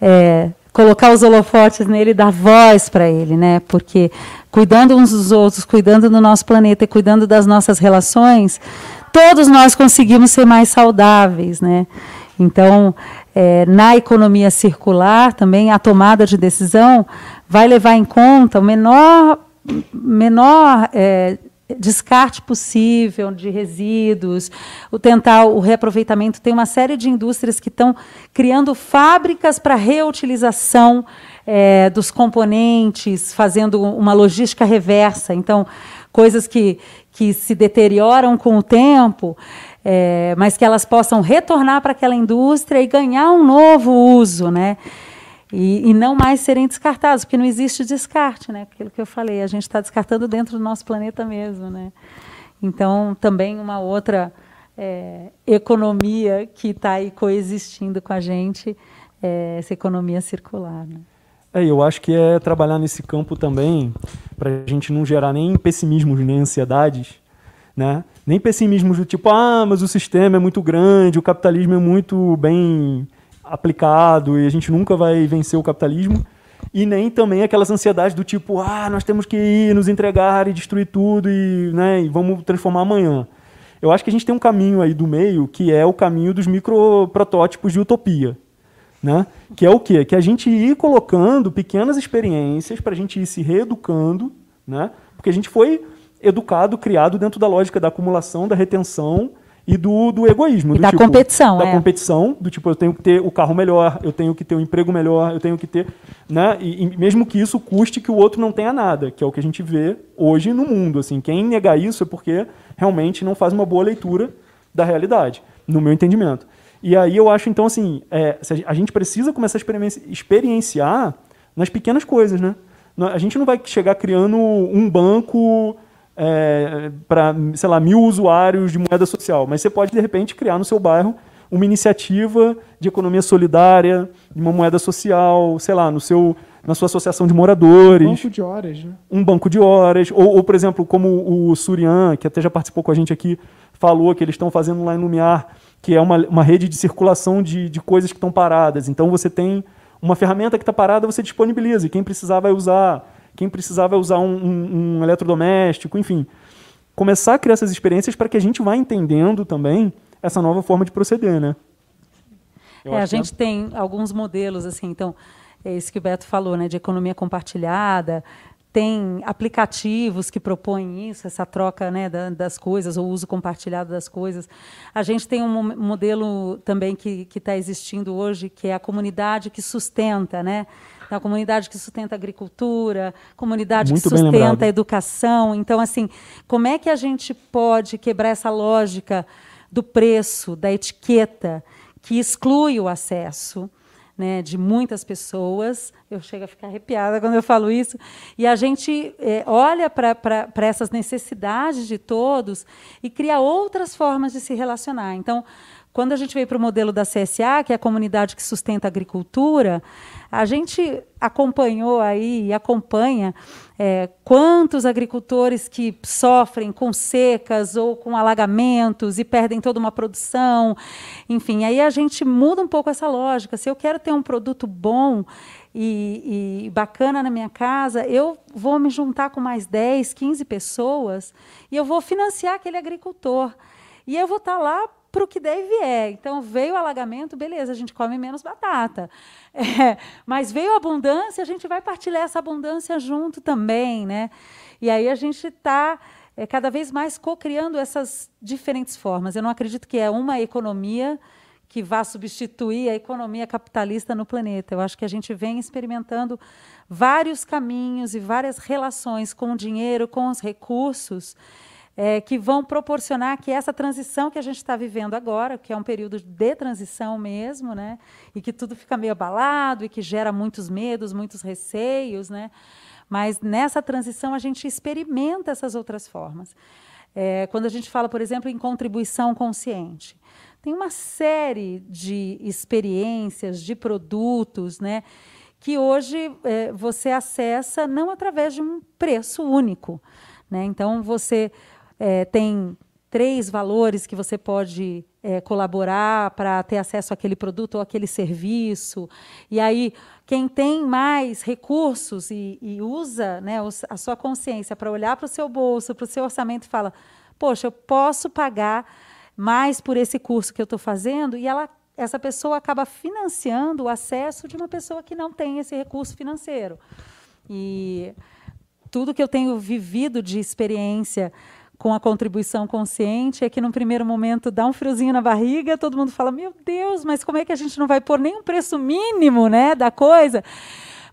é, colocar os holofotes nele dar voz para ele, né? Porque cuidando uns dos outros, cuidando do nosso planeta e cuidando das nossas relações, todos nós conseguimos ser mais saudáveis, né? Então, é, na economia circular também a tomada de decisão vai levar em conta o menor menor é, descarte possível de resíduos, o tentar o reaproveitamento. Tem uma série de indústrias que estão criando fábricas para reutilização é, dos componentes, fazendo uma logística reversa. Então, coisas que, que se deterioram com o tempo, é, mas que elas possam retornar para aquela indústria e ganhar um novo uso, né? E, e, não mais serem descartados, porque não existe descarte, né? Aquilo que eu falei, a gente está descartando dentro do nosso planeta mesmo, né? Então, também uma outra é, economia que está aí coexistindo com a gente, é essa economia circular. Né? É, eu acho que é trabalhar nesse campo também, para a gente não gerar nem pessimismos nem ansiedades, né? Nem pessimismos do tipo, ah, mas o sistema é muito grande, o capitalismo é muito bem aplicado e a gente nunca vai vencer o capitalismo. E nem também aquelas ansiedades do tipo, ah, nós temos que ir, nos entregar e destruir tudo e, né, e vamos transformar amanhã. Eu acho que a gente tem um caminho aí do meio que é o caminho dos microprotótipos de utopia. Né? Que é o quê? Que a gente ir colocando pequenas experiências para a gente ir se reeducando, né? porque a gente foi educado, criado dentro da lógica da acumulação, da retenção e do, do egoísmo. E do da tipo, competição, Da é. competição, do tipo, eu tenho que ter o carro melhor, eu tenho que ter o um emprego melhor, eu tenho que ter... Né? E, e, mesmo que isso custe que o outro não tenha nada, que é o que a gente vê hoje no mundo. Assim, quem negar isso é porque realmente não faz uma boa leitura da realidade, no meu entendimento. E aí eu acho, então, assim, é, a gente precisa começar a experienciar nas pequenas coisas, né? A gente não vai chegar criando um banco é, para, sei lá, mil usuários de moeda social, mas você pode, de repente, criar no seu bairro uma iniciativa de economia solidária, de uma moeda social, sei lá, no seu, na sua associação de moradores. Um banco de horas, né? Um banco de horas. Ou, ou, por exemplo, como o Surian, que até já participou com a gente aqui, falou que eles estão fazendo lá em Lumiar, que é uma, uma rede de circulação de, de coisas que estão paradas. Então você tem uma ferramenta que está parada, você disponibiliza, e quem precisar vai usar, quem precisar vai usar um, um, um eletrodoméstico, enfim. Começar a criar essas experiências para que a gente vá entendendo também essa nova forma de proceder, né? É, a gente é... tem alguns modelos, assim, então, é isso que o Beto falou, né, de economia compartilhada, tem aplicativos que propõem isso, essa troca né, das coisas, ou uso compartilhado das coisas. A gente tem um modelo também que está existindo hoje, que é a comunidade que sustenta, né? A comunidade que sustenta a agricultura, comunidade Muito que sustenta a educação. Então, assim, como é que a gente pode quebrar essa lógica do preço, da etiqueta, que exclui o acesso? né, de muitas pessoas. Eu chego a ficar arrepiada quando eu falo isso. E a gente é, olha para essas necessidades de todos e cria outras formas de se relacionar. Então, quando a gente veio para o modelo da CSA, que é a comunidade que sustenta a agricultura, a gente acompanhou aí e acompanha é, quantos agricultores que sofrem com secas ou com alagamentos e perdem toda uma produção. Enfim, aí a gente muda um pouco essa lógica. Se eu quero ter um produto bom e, e bacana na minha casa, eu vou me juntar com mais 10, 15 pessoas e eu vou financiar aquele agricultor. E eu vou estar lá para o que deve é. Então, veio o alagamento, beleza, a gente come menos batata. [LAUGHS] É, mas veio a abundância, a gente vai partilhar essa abundância junto também. Né? E aí a gente está é, cada vez mais co-criando essas diferentes formas. Eu não acredito que é uma economia que vá substituir a economia capitalista no planeta. Eu acho que a gente vem experimentando vários caminhos e várias relações com o dinheiro, com os recursos, é, que vão proporcionar que essa transição que a gente está vivendo agora, que é um período de transição mesmo, né, e que tudo fica meio abalado e que gera muitos medos, muitos receios, né, mas nessa transição a gente experimenta essas outras formas. É, quando a gente fala, por exemplo, em contribuição consciente, tem uma série de experiências, de produtos, né, que hoje é, você acessa não através de um preço único. Né? Então, você é, tem três valores que você pode é, colaborar para ter acesso àquele produto ou aquele serviço. E aí, quem tem mais recursos e, e usa né, a sua consciência para olhar para o seu bolso, para o seu orçamento e fala: Poxa, eu posso pagar mais por esse curso que eu estou fazendo, e ela, essa pessoa acaba financiando o acesso de uma pessoa que não tem esse recurso financeiro. E tudo que eu tenho vivido de experiência com a contribuição consciente é que, num primeiro momento, dá um friozinho na barriga, todo mundo fala: Meu Deus, mas como é que a gente não vai pôr nem um preço mínimo né, da coisa?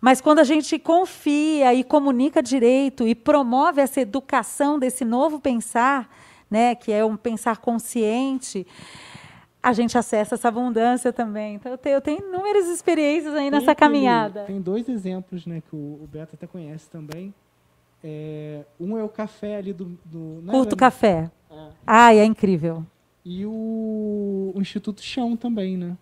Mas quando a gente confia e comunica direito e promove essa educação desse novo pensar, né, que é um pensar consciente, a gente acessa essa abundância também. Então, eu tenho, eu tenho inúmeras experiências aí nessa caminhada. Tem dois exemplos né, que o, o Beto até conhece também é, um é o café ali do. do é, Curto Café. É. Ai, é incrível. E o, o, Instituto Chão também, né?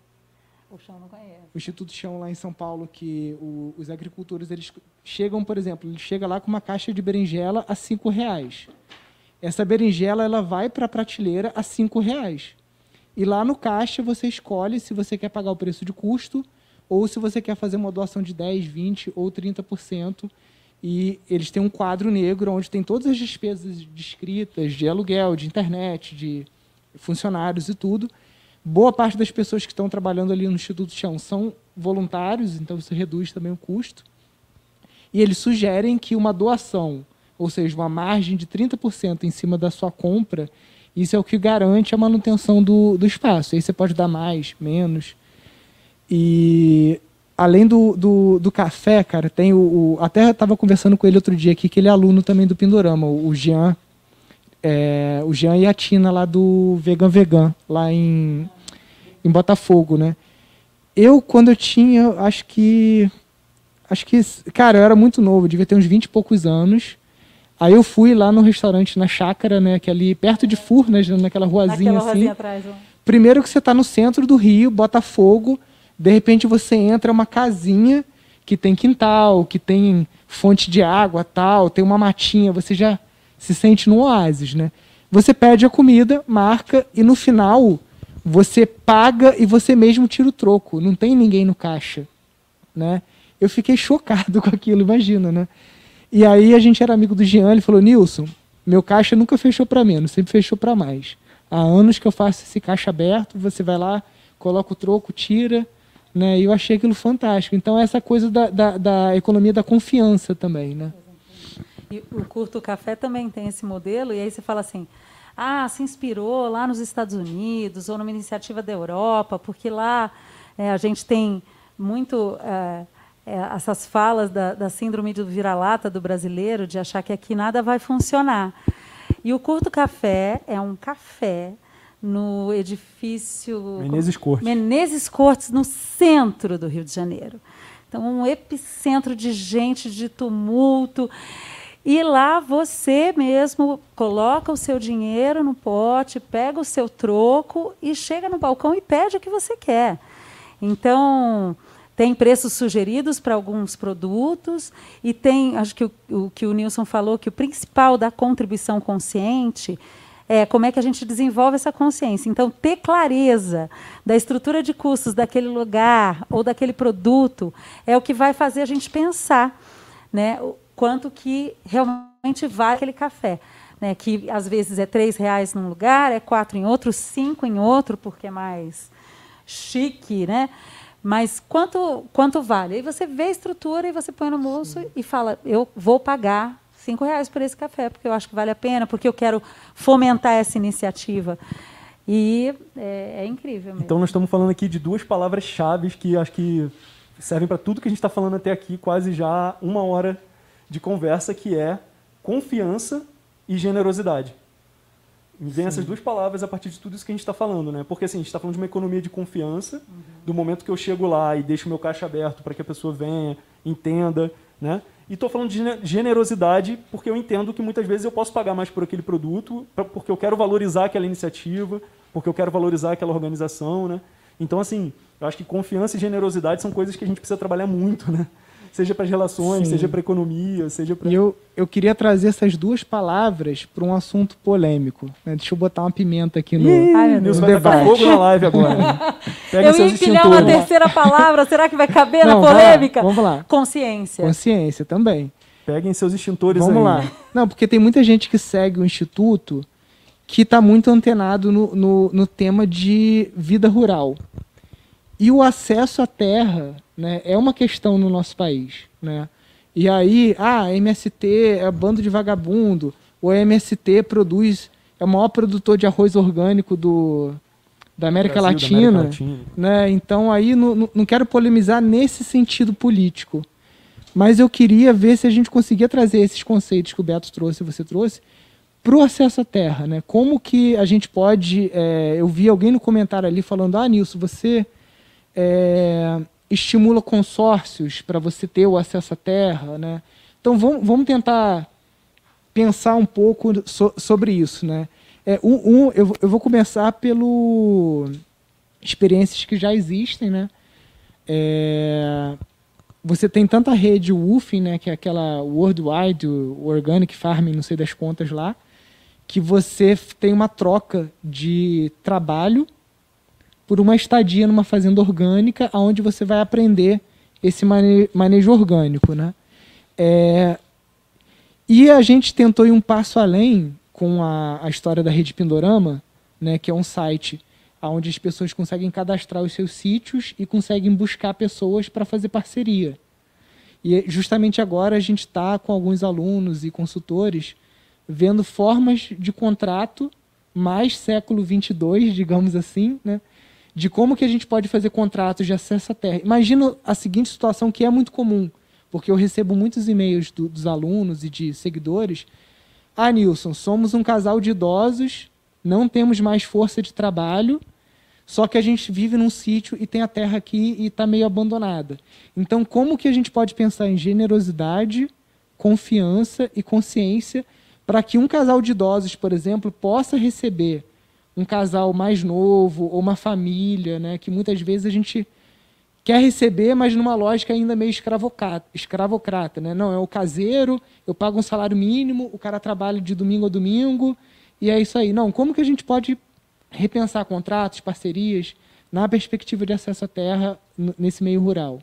O Chão não conhece. O Instituto Chão lá em São Paulo, que o, os agricultores eles chegam, por exemplo, ele chega lá com uma caixa de berinjela a cinco reais. Essa berinjela ela vai para a prateleira a cinco reais. E lá no caixa você escolhe se você quer pagar o preço de custo ou se você quer fazer uma doação de 10, 20 ou 30% e eles têm um quadro negro onde tem todas as despesas descritas de aluguel, de internet, de funcionários e tudo. Boa parte das pessoas que estão trabalhando ali no Instituto Chão são voluntários, então isso reduz também o custo. E eles sugerem que uma doação, ou seja, uma margem de 30% em cima da sua compra, isso é o que garante a manutenção do, do espaço. E aí você pode dar mais, menos. E além do, do, do, café, cara, tem o, o Até estava conversando com ele outro dia aqui, que ele é aluno também do Pindorama, o, o Jean. É, o Jean e a Tina lá do Vegan Vegan, lá em, em Botafogo, né? Eu, quando eu tinha, acho que. Acho que. Cara, eu era muito novo, devia ter uns 20 e poucos anos. Aí eu fui lá no restaurante na Chácara, né? Que é ali perto de Furnas, naquela ruazinha Naquela assim. Ruazinha atrás, Primeiro que você está no centro do Rio, Botafogo de repente você entra uma casinha que tem quintal, que tem fonte de água, tal, tem uma matinha, você já se sente no oásis, né? Você pede a comida, marca e no final você paga e você mesmo tira o troco. Não tem ninguém no caixa, né? Eu fiquei [LAUGHS] chocado com aquilo, imagina, né? E aí a gente era amigo do Jean, ele falou: "Nilson, meu caixa nunca fechou para menos, sempre fechou para mais. Há anos que eu faço esse caixa aberto, você vai lá, coloca o troco, tira, né? E eu achei aquilo fantástico. Então, essa coisa da, da, da economia da confiança também. Né? E o Curto Café também tem esse modelo, e aí você fala assim, ah, se inspirou lá nos Estados Unidos ou numa iniciativa da Europa, porque lá é, a gente tem muito é, essas falas da, da síndrome do vira-lata do brasileiro, de achar que aqui nada vai funcionar. E o Curto Café é um café no edifício Menezes Cortes. Menezes Cortes, no centro do Rio de Janeiro. Então, um epicentro de gente, de tumulto. E lá você mesmo coloca o seu dinheiro no pote, pega o seu troco e chega no balcão e pede o que você quer. Então, tem preços sugeridos para alguns produtos e tem, acho que o, o que o Nilson falou, que o principal da contribuição consciente é, como é que a gente desenvolve essa consciência. Então, ter clareza da estrutura de custos daquele lugar ou daquele produto é o que vai fazer a gente pensar né, o quanto que realmente vale aquele café. Né, que às vezes é três reais num lugar, é quatro em outro, cinco em outro, porque é mais chique, né? Mas quanto, quanto vale? Aí você vê a estrutura e você põe no bolso Sim. e fala, eu vou pagar cinco reais por esse café, porque eu acho que vale a pena, porque eu quero fomentar essa iniciativa. E é, é incrível mesmo. Então nós estamos falando aqui de duas palavras-chave que acho que servem para tudo que a gente está falando até aqui, quase já uma hora de conversa, que é confiança e generosidade. Me vem Sim. essas duas palavras a partir de tudo isso que a gente está falando, né? Porque assim, a gente está falando de uma economia de confiança, uhum. do momento que eu chego lá e deixo meu caixa aberto para que a pessoa venha, entenda, né? E estou falando de generosidade porque eu entendo que muitas vezes eu posso pagar mais por aquele produto, porque eu quero valorizar aquela iniciativa, porque eu quero valorizar aquela organização, né? Então, assim, eu acho que confiança e generosidade são coisas que a gente precisa trabalhar muito, né? Seja para as relações, Sim. seja para a economia, seja para... Eu, eu queria trazer essas duas palavras para um assunto polêmico. Né? Deixa eu botar uma pimenta aqui no, Ih, Ai, no vai debate. fogo na live agora. [LAUGHS] Pega eu ia empilhar uma terceira palavra, será que vai caber Não, na polêmica? Vamos lá. Consciência. Consciência também. Peguem seus extintores Vamos aí. lá. Não, porque tem muita gente que segue o Instituto que está muito antenado no, no, no tema de vida rural. E o acesso à terra né, é uma questão no nosso país. Né? E aí, ah, MST é bando de vagabundo, o MST produz, é o maior produtor de arroz orgânico do, da América, Brasil, Latina, da América Latina. Né? Então aí não, não quero polemizar nesse sentido político. Mas eu queria ver se a gente conseguia trazer esses conceitos que o Beto trouxe e você trouxe para o acesso à terra. Né? Como que a gente pode. É, eu vi alguém no comentário ali falando: Ah, Nilson, você é, estimula consórcios para você ter o acesso à terra. Né? Então vamos, vamos tentar pensar um pouco so, sobre isso. Né? É, um, um eu, eu, vou começar pelo experiências que já existem. Né? É, você tem tanta rede WUFIN, né, que é aquela Worldwide Organic Farming, não sei das contas lá, que você tem uma troca de trabalho por uma estadia numa fazenda orgânica, onde você vai aprender esse manejo orgânico, né? É, e a gente tentou ir um passo além com a, a história da Rede Pindorama, né, que é um site onde as pessoas conseguem cadastrar os seus sítios e conseguem buscar pessoas para fazer parceria. E justamente agora a gente está com alguns alunos e consultores vendo formas de contrato mais século 22, digamos assim, né, de como que a gente pode fazer contratos de acesso à terra. Imagina a seguinte situação que é muito comum, porque eu recebo muitos e-mails do, dos alunos e de seguidores. Ah, Nilson, somos um casal de idosos, não temos mais força de trabalho, só que a gente vive num sítio e tem a terra aqui e está meio abandonada. Então, como que a gente pode pensar em generosidade, confiança e consciência para que um casal de idosos, por exemplo, possa receber um casal mais novo ou uma família, né, que muitas vezes a gente quer receber, mas numa lógica ainda meio escravocrata, escravocrata né? Não, é o caseiro, eu pago um salário mínimo, o cara trabalha de domingo a domingo, e é isso aí. Não, como que a gente pode repensar contratos, parcerias, na perspectiva de acesso à terra nesse meio rural?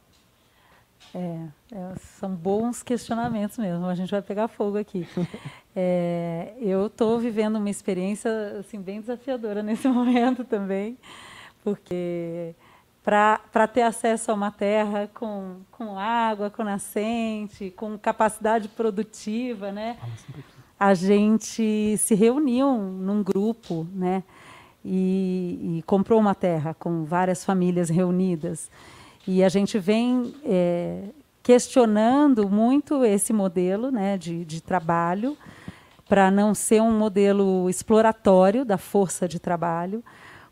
É, é, são bons questionamentos mesmo. A gente vai pegar fogo aqui. [LAUGHS] É, eu estou vivendo uma experiência assim bem desafiadora nesse [LAUGHS] momento também, porque para ter acesso a uma terra com, com água, com nascente, com capacidade produtiva, né? A gente se reuniu num grupo, né? E, e comprou uma terra com várias famílias reunidas. E a gente vem é, questionando muito esse modelo né, de, de trabalho, para não ser um modelo exploratório da força de trabalho,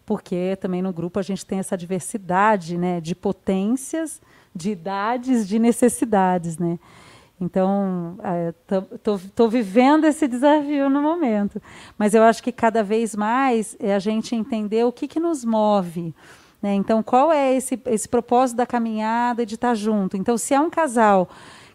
porque também no grupo a gente tem essa diversidade né, de potências, de idades, de necessidades. Né? Então, estou é, vivendo esse desafio no momento. Mas eu acho que cada vez mais é a gente entender o que, que nos move. Né? Então, qual é esse, esse propósito da caminhada de estar junto? Então, se é um casal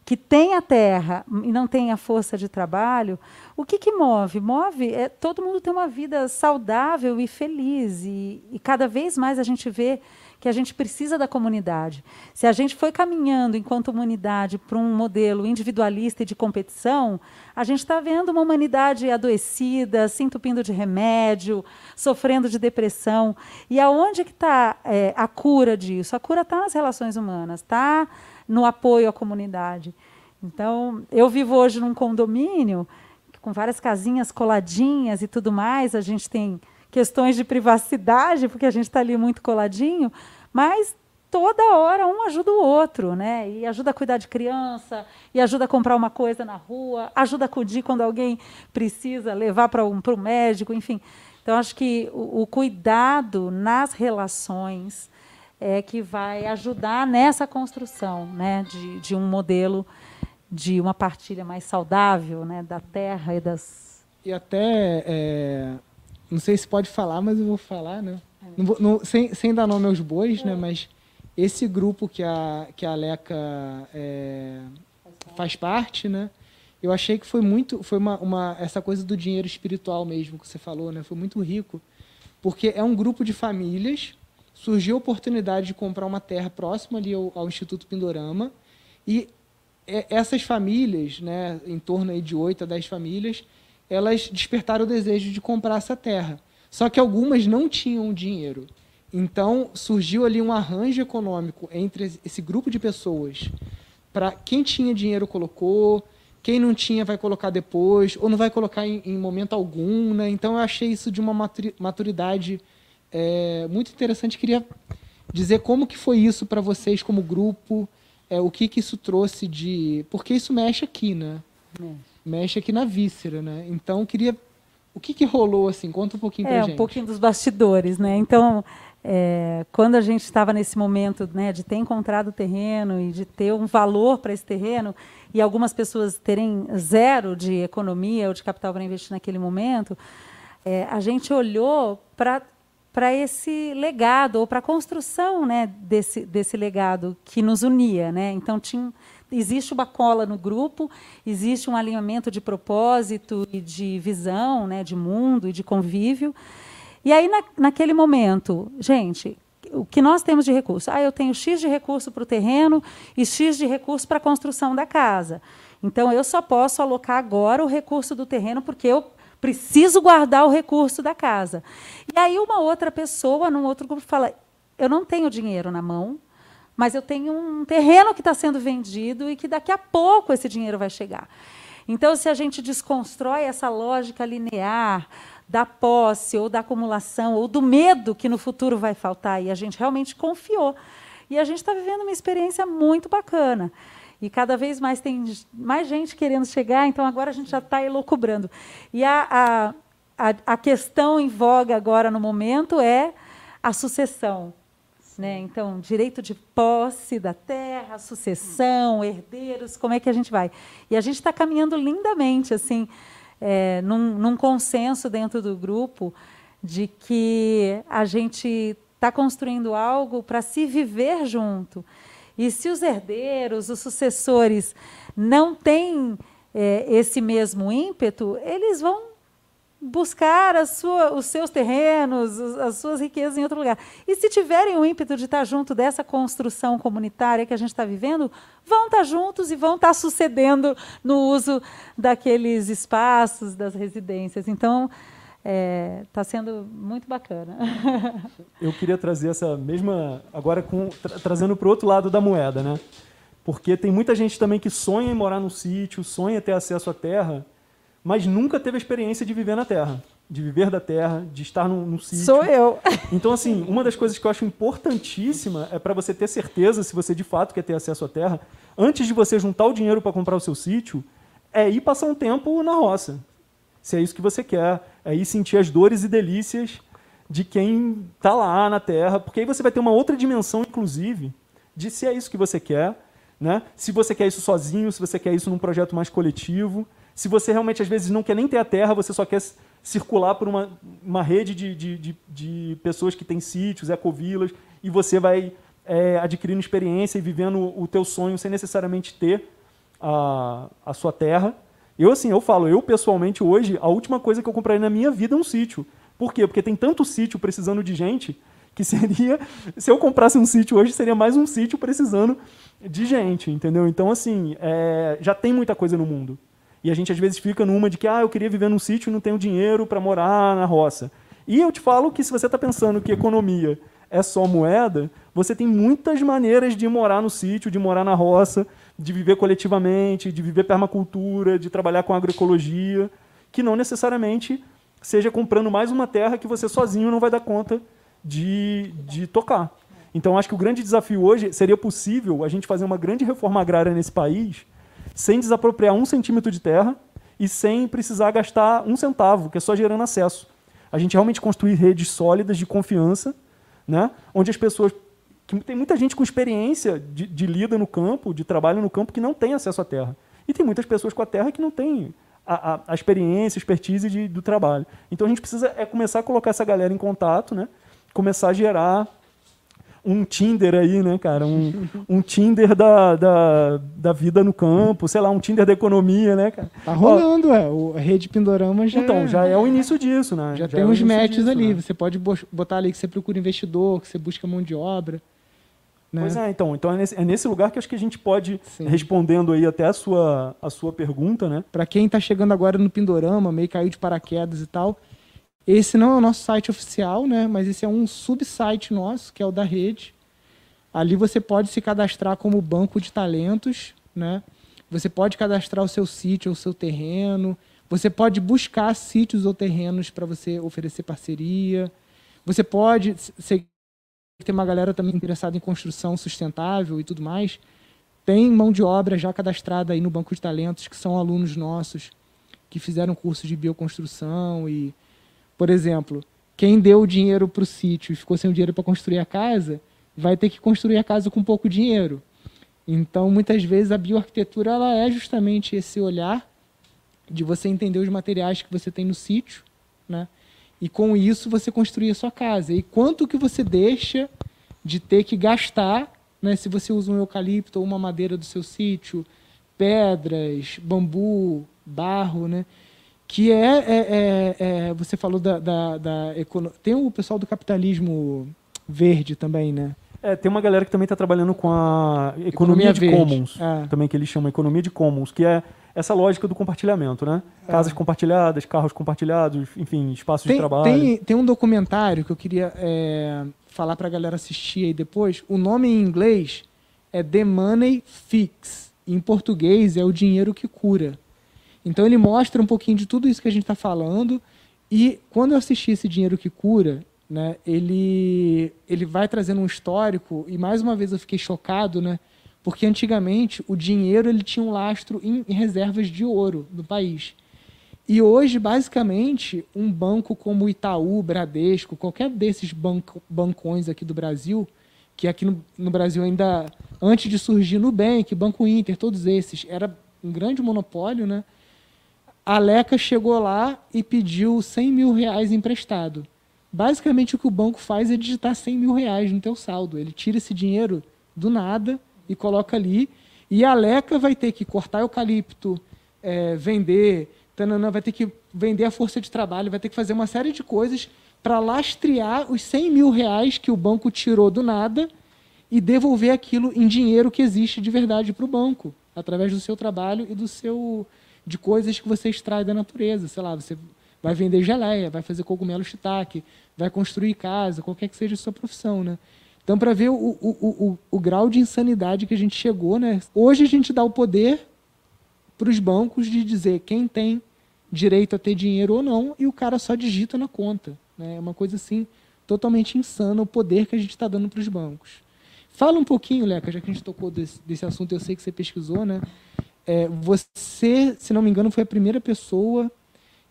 que tem a terra e não tem a força de trabalho, o que, que move? Move é todo mundo ter uma vida saudável e feliz. E, e cada vez mais a gente vê que a gente precisa da comunidade. Se a gente foi caminhando enquanto humanidade para um modelo individualista e de competição, a gente está vendo uma humanidade adoecida, se entupindo de remédio, sofrendo de depressão. E aonde que está é, a cura disso? A cura está nas relações humanas, está no apoio à comunidade. Então, eu vivo hoje num condomínio com várias casinhas coladinhas e tudo mais. A gente tem questões de privacidade, porque a gente está ali muito coladinho, mas toda hora um ajuda o outro, né? E ajuda a cuidar de criança, e ajuda a comprar uma coisa na rua, ajuda a acudir quando alguém precisa levar para um, o médico, enfim. Então, acho que o, o, cuidado nas relações é que vai ajudar nessa construção né, de, de um modelo de uma partilha mais saudável né, da terra e das. E até é, não sei se pode falar, mas eu vou falar, né? Não não, sem, sem dar nome aos bois, né? Mas esse grupo que a, que a Leca é, faz parte, né? Eu achei que foi muito, foi uma, uma, essa coisa do dinheiro espiritual mesmo que você falou, né? Foi muito rico, porque é um grupo de famílias. Surgiu a oportunidade de comprar uma terra próxima ali ao, ao Instituto Pindorama e essas famílias, né, em torno aí de oito a dez famílias, elas despertaram o desejo de comprar essa terra. Só que algumas não tinham dinheiro. Então surgiu ali um arranjo econômico entre esse grupo de pessoas. Para quem tinha dinheiro colocou, quem não tinha vai colocar depois, ou não vai colocar em, em momento algum, né? Então eu achei isso de uma maturidade é, muito interessante. Queria dizer como que foi isso para vocês como grupo, é, o que que isso trouxe de... Porque isso mexe aqui, né? Mexe, mexe aqui na víscera, né? Então queria... O que que rolou, assim? Conta um pouquinho é, pra gente. um pouquinho dos bastidores, né? Então... É, quando a gente estava nesse momento né, de ter encontrado o terreno e de ter um valor para esse terreno, e algumas pessoas terem zero de economia ou de capital para investir naquele momento, é, a gente olhou para para esse legado ou para a construção né, desse, desse legado que nos unia. Né? Então, tinha, existe uma cola no grupo, existe um alinhamento de propósito e de visão, né, de mundo e de convívio. E aí, na, naquele momento, gente, o que nós temos de recurso? Ah, eu tenho X de recurso para o terreno e X de recurso para a construção da casa. Então, eu só posso alocar agora o recurso do terreno porque eu preciso guardar o recurso da casa. E aí, uma outra pessoa, num outro grupo, fala: eu não tenho dinheiro na mão, mas eu tenho um terreno que está sendo vendido e que daqui a pouco esse dinheiro vai chegar. Então, se a gente desconstrói essa lógica linear, da posse ou da acumulação ou do medo que no futuro vai faltar e a gente realmente confiou. E a gente está vivendo uma experiência muito bacana. E cada vez mais tem mais gente querendo chegar, então agora a gente já está elocubrando. E a, a, a, a, questão em voga agora no momento é a sucessão. Né? Então, direito de posse da terra, sucessão, herdeiros, como é que a gente vai? E a gente está caminhando lindamente, assim, é, num, num consenso dentro do grupo de que a gente está construindo algo para se viver junto. E se os herdeiros, os sucessores, não têm é, esse mesmo ímpeto, eles vão buscar sua, os seus terrenos, as suas riquezas em outro lugar. E se tiverem o ímpeto de estar junto dessa construção comunitária que a gente está vivendo, vão estar juntos e vão estar sucedendo no uso daqueles espaços, das residências. Então, está é, tá sendo muito bacana. [LAUGHS] Eu queria trazer essa mesma, agora com, tra trazendo para o outro lado da moeda, né? Porque tem muita gente também que sonha em morar no sítio, sonha ter acesso à terra, mas nunca teve a experiência de viver na Terra, de viver da Terra, de estar no, no sítio. Sou eu. [LAUGHS] Então, assim, uma das coisas que eu acho importantíssima é para você ter certeza se você de fato quer ter acesso à Terra, antes de você juntar o dinheiro para comprar o seu sítio, é ir passar um tempo na roça. Se é isso que você quer, é ir sentir as dores e delícias de quem está lá na Terra, porque aí você vai ter uma outra dimensão, inclusive, de se é isso que você quer, né? Se você quer isso sozinho, se você quer isso num projeto mais coletivo. Se você realmente, às vezes, não quer nem ter a terra, você só quer circular por uma, uma rede de, de, de, de pessoas que têm sítios, ecovilas, e você vai é, adquirindo experiência e vivendo o teu sonho sem necessariamente ter a, a sua terra. Eu, assim, eu falo, eu pessoalmente, hoje, a última coisa que eu comprei na minha vida é um sítio. Por quê? Porque tem tanto sítio precisando de gente que [LAUGHS] seria, se eu comprasse um sítio hoje, seria mais um sítio precisando de gente, entendeu? Então, assim, é, já tem muita coisa no mundo. E a gente às vezes fica numa de que ah, eu queria viver num sítio e não tenho dinheiro para morar na roça. E eu te falo que se você está pensando que economia é só moeda, você tem muitas maneiras de morar no sítio, de morar na roça, de viver coletivamente, de viver permacultura, de trabalhar com agroecologia, que não necessariamente seja comprando mais uma terra que você sozinho não vai dar conta de, de tocar. Então, acho que o grande desafio hoje seria possível a gente fazer uma grande reforma agrária nesse país sem desapropriar um centímetro de terra e sem precisar gastar um centavo, que é só gerando acesso. A gente realmente construir redes sólidas de confiança, né? onde as pessoas. Que tem muita gente com experiência de, de lida no campo, de trabalho no campo, que não tem acesso à terra. E tem muitas pessoas com a terra que não têm a, a, a experiência, a expertise de, do trabalho. Então a gente precisa é começar a colocar essa galera em contato, né? começar a gerar um Tinder aí, né, cara? Um, um Tinder da, da, da vida no campo, sei lá, um Tinder da economia, né, cara? Tá rolando, Ó, é. O Rede Pindorama já. Então, já é o início disso, né? Já, já tem é uns matches disso, ali. Né? Você pode botar ali que você procura investidor, que você busca mão de obra. Né? Pois é, então, então é nesse, é nesse, lugar que acho que a gente pode, Sim. respondendo aí até a sua, a sua pergunta, né? Para quem está chegando agora no Pindorama, meio caiu de paraquedas e tal, esse não é o nosso site oficial, né? Mas esse é um subsite nosso, que é o da rede. Ali você pode se cadastrar como banco de talentos, né? Você pode cadastrar o seu sítio ou o seu terreno. Você pode buscar sítios ou terrenos para você oferecer parceria. Você pode. Que tem uma galera também interessada em construção sustentável e tudo mais. Tem mão de obra já cadastrada aí no Banco de Talentos, que são alunos nossos, que fizeram curso de bioconstrução e, por exemplo, quem deu o dinheiro para o sítio e ficou sem o dinheiro para construir a casa, vai ter que construir a casa com pouco dinheiro. Então, muitas vezes, a bioarquitetura ela é justamente esse olhar de você entender os materiais que você tem no sítio, né? E com isso você construir a sua casa. E quanto que você deixa de ter que gastar, né? Se você usa um eucalipto ou uma madeira do seu sítio, pedras, bambu, barro, né? Que é, é, é, é você falou da, da, da tem o pessoal do capitalismo verde também, né? É, tem uma galera que também está trabalhando com a economia, economia de verde. commons, é. também que eles chamam economia de commons, que é essa lógica do compartilhamento, né? É. Casas compartilhadas, carros compartilhados, enfim, espaços tem, de trabalho. Tem, tem um documentário que eu queria é, falar para a galera assistir aí depois. O nome em inglês é The Money Fix. Em português é o dinheiro que cura. Então ele mostra um pouquinho de tudo isso que a gente está falando. E quando eu assisti esse Dinheiro que Cura, né, ele, ele vai trazendo um histórico, e mais uma vez eu fiquei chocado, né, porque antigamente o dinheiro ele tinha um lastro em, em reservas de ouro do país. E hoje, basicamente, um banco como Itaú, Bradesco, qualquer desses banco, bancões aqui do Brasil, que aqui no, no Brasil ainda, antes de surgir Nubank, Banco Inter, todos esses, era um grande monopólio, né? A Leca chegou lá e pediu 100 mil reais emprestado. Basicamente o que o banco faz é digitar 100 mil reais no teu saldo. Ele tira esse dinheiro do nada e coloca ali. E a Leca vai ter que cortar eucalipto, é, vender, tanana, vai ter que vender a força de trabalho, vai ter que fazer uma série de coisas para lastrear os 100 mil reais que o banco tirou do nada e devolver aquilo em dinheiro que existe de verdade para o banco, através do seu trabalho e do seu de coisas que você extrai da natureza. Sei lá, você vai vender geleia, vai fazer cogumelo shiitake, vai construir casa, qualquer que seja a sua profissão, né? Então, para ver o, o, o, o, grau de insanidade que a gente chegou, né? Hoje a gente dá o poder para os bancos de dizer quem tem direito a ter dinheiro ou não, e o cara só digita na conta. Né? É uma coisa assim totalmente insana o poder que a gente está dando para os bancos. Fala um pouquinho, Leca, já que a gente tocou desse, desse assunto, eu sei que você pesquisou, né? É, você, se não me engano, foi a primeira pessoa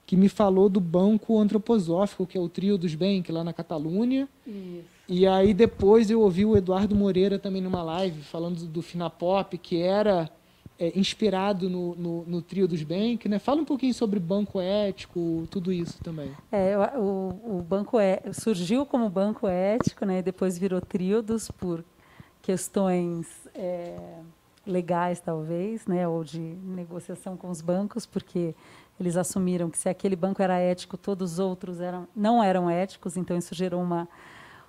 que me falou do banco antroposófico, que é o Trio dos Bank, lá na Catalunha. Isso. E aí depois eu ouvi o Eduardo Moreira também numa live falando do, do Finapop, que era é, inspirado no, no, no, Trio dos Bank. Né? Fala um pouquinho sobre banco ético, tudo isso também. É, o, o banco é, surgiu como banco ético, né? depois virou Tríodos por questões... É, legais talvez, né, ou de negociação com os bancos, porque eles assumiram que se aquele banco era ético, todos os outros eram, não eram éticos, então isso gerou uma,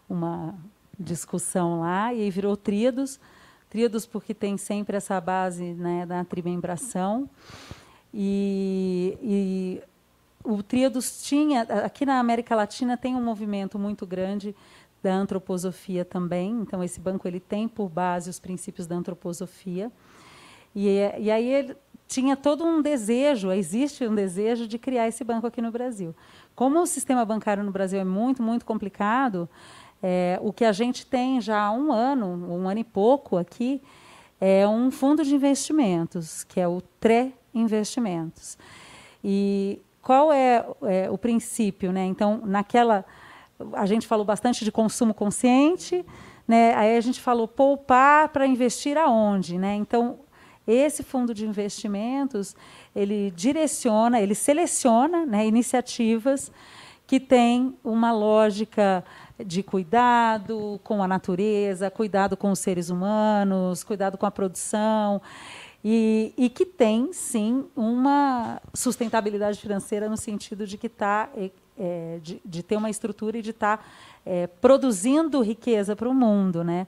uma discussão lá, e aí virou tríados, tríados porque tem sempre essa base né, da trimembração, e, e o tríados tinha, aqui na América Latina tem um movimento muito grande da antroposofia também, então esse banco ele tem por base os princípios da antroposofia, e, e aí ele, tinha todo um desejo, existe um desejo de criar esse banco aqui no Brasil. Como o sistema bancário no Brasil é muito, muito complicado, é, o que a gente tem já há um ano, um ano e pouco aqui, é um fundo de investimentos, que é o TRE Investimentos. E qual é, é o princípio? Né? Então, naquela. A gente falou bastante de consumo consciente, né? aí a gente falou poupar para investir aonde? Né? Então, esse fundo de investimentos, ele direciona, ele seleciona né, iniciativas que têm uma lógica de cuidado com a natureza, cuidado com os seres humanos, cuidado com a produção, e, e que tem, sim, uma sustentabilidade financeira no sentido de que está é, é, de, de, ter uma estrutura e de estar tá, é, produzindo riqueza para o mundo. Né?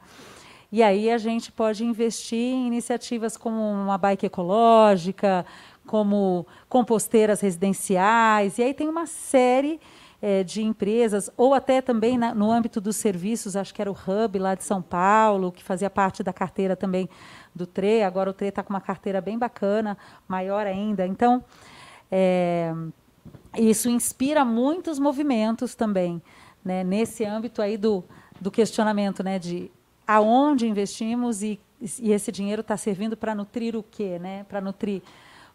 E aí a gente pode investir em iniciativas como uma bike ecológica, como composteiras residenciais, e aí tem uma série é, de empresas, ou até também na, no âmbito dos serviços, acho que era o Hub lá de São Paulo, que fazia parte da carteira também do TRE. Agora o TRE está com uma carteira bem bacana, maior ainda. Então, é, isso inspira muitos movimentos também, né, nesse âmbito aí do, do questionamento né, de aonde investimos e, e esse dinheiro está servindo para nutrir o quê? Né? Para nutrir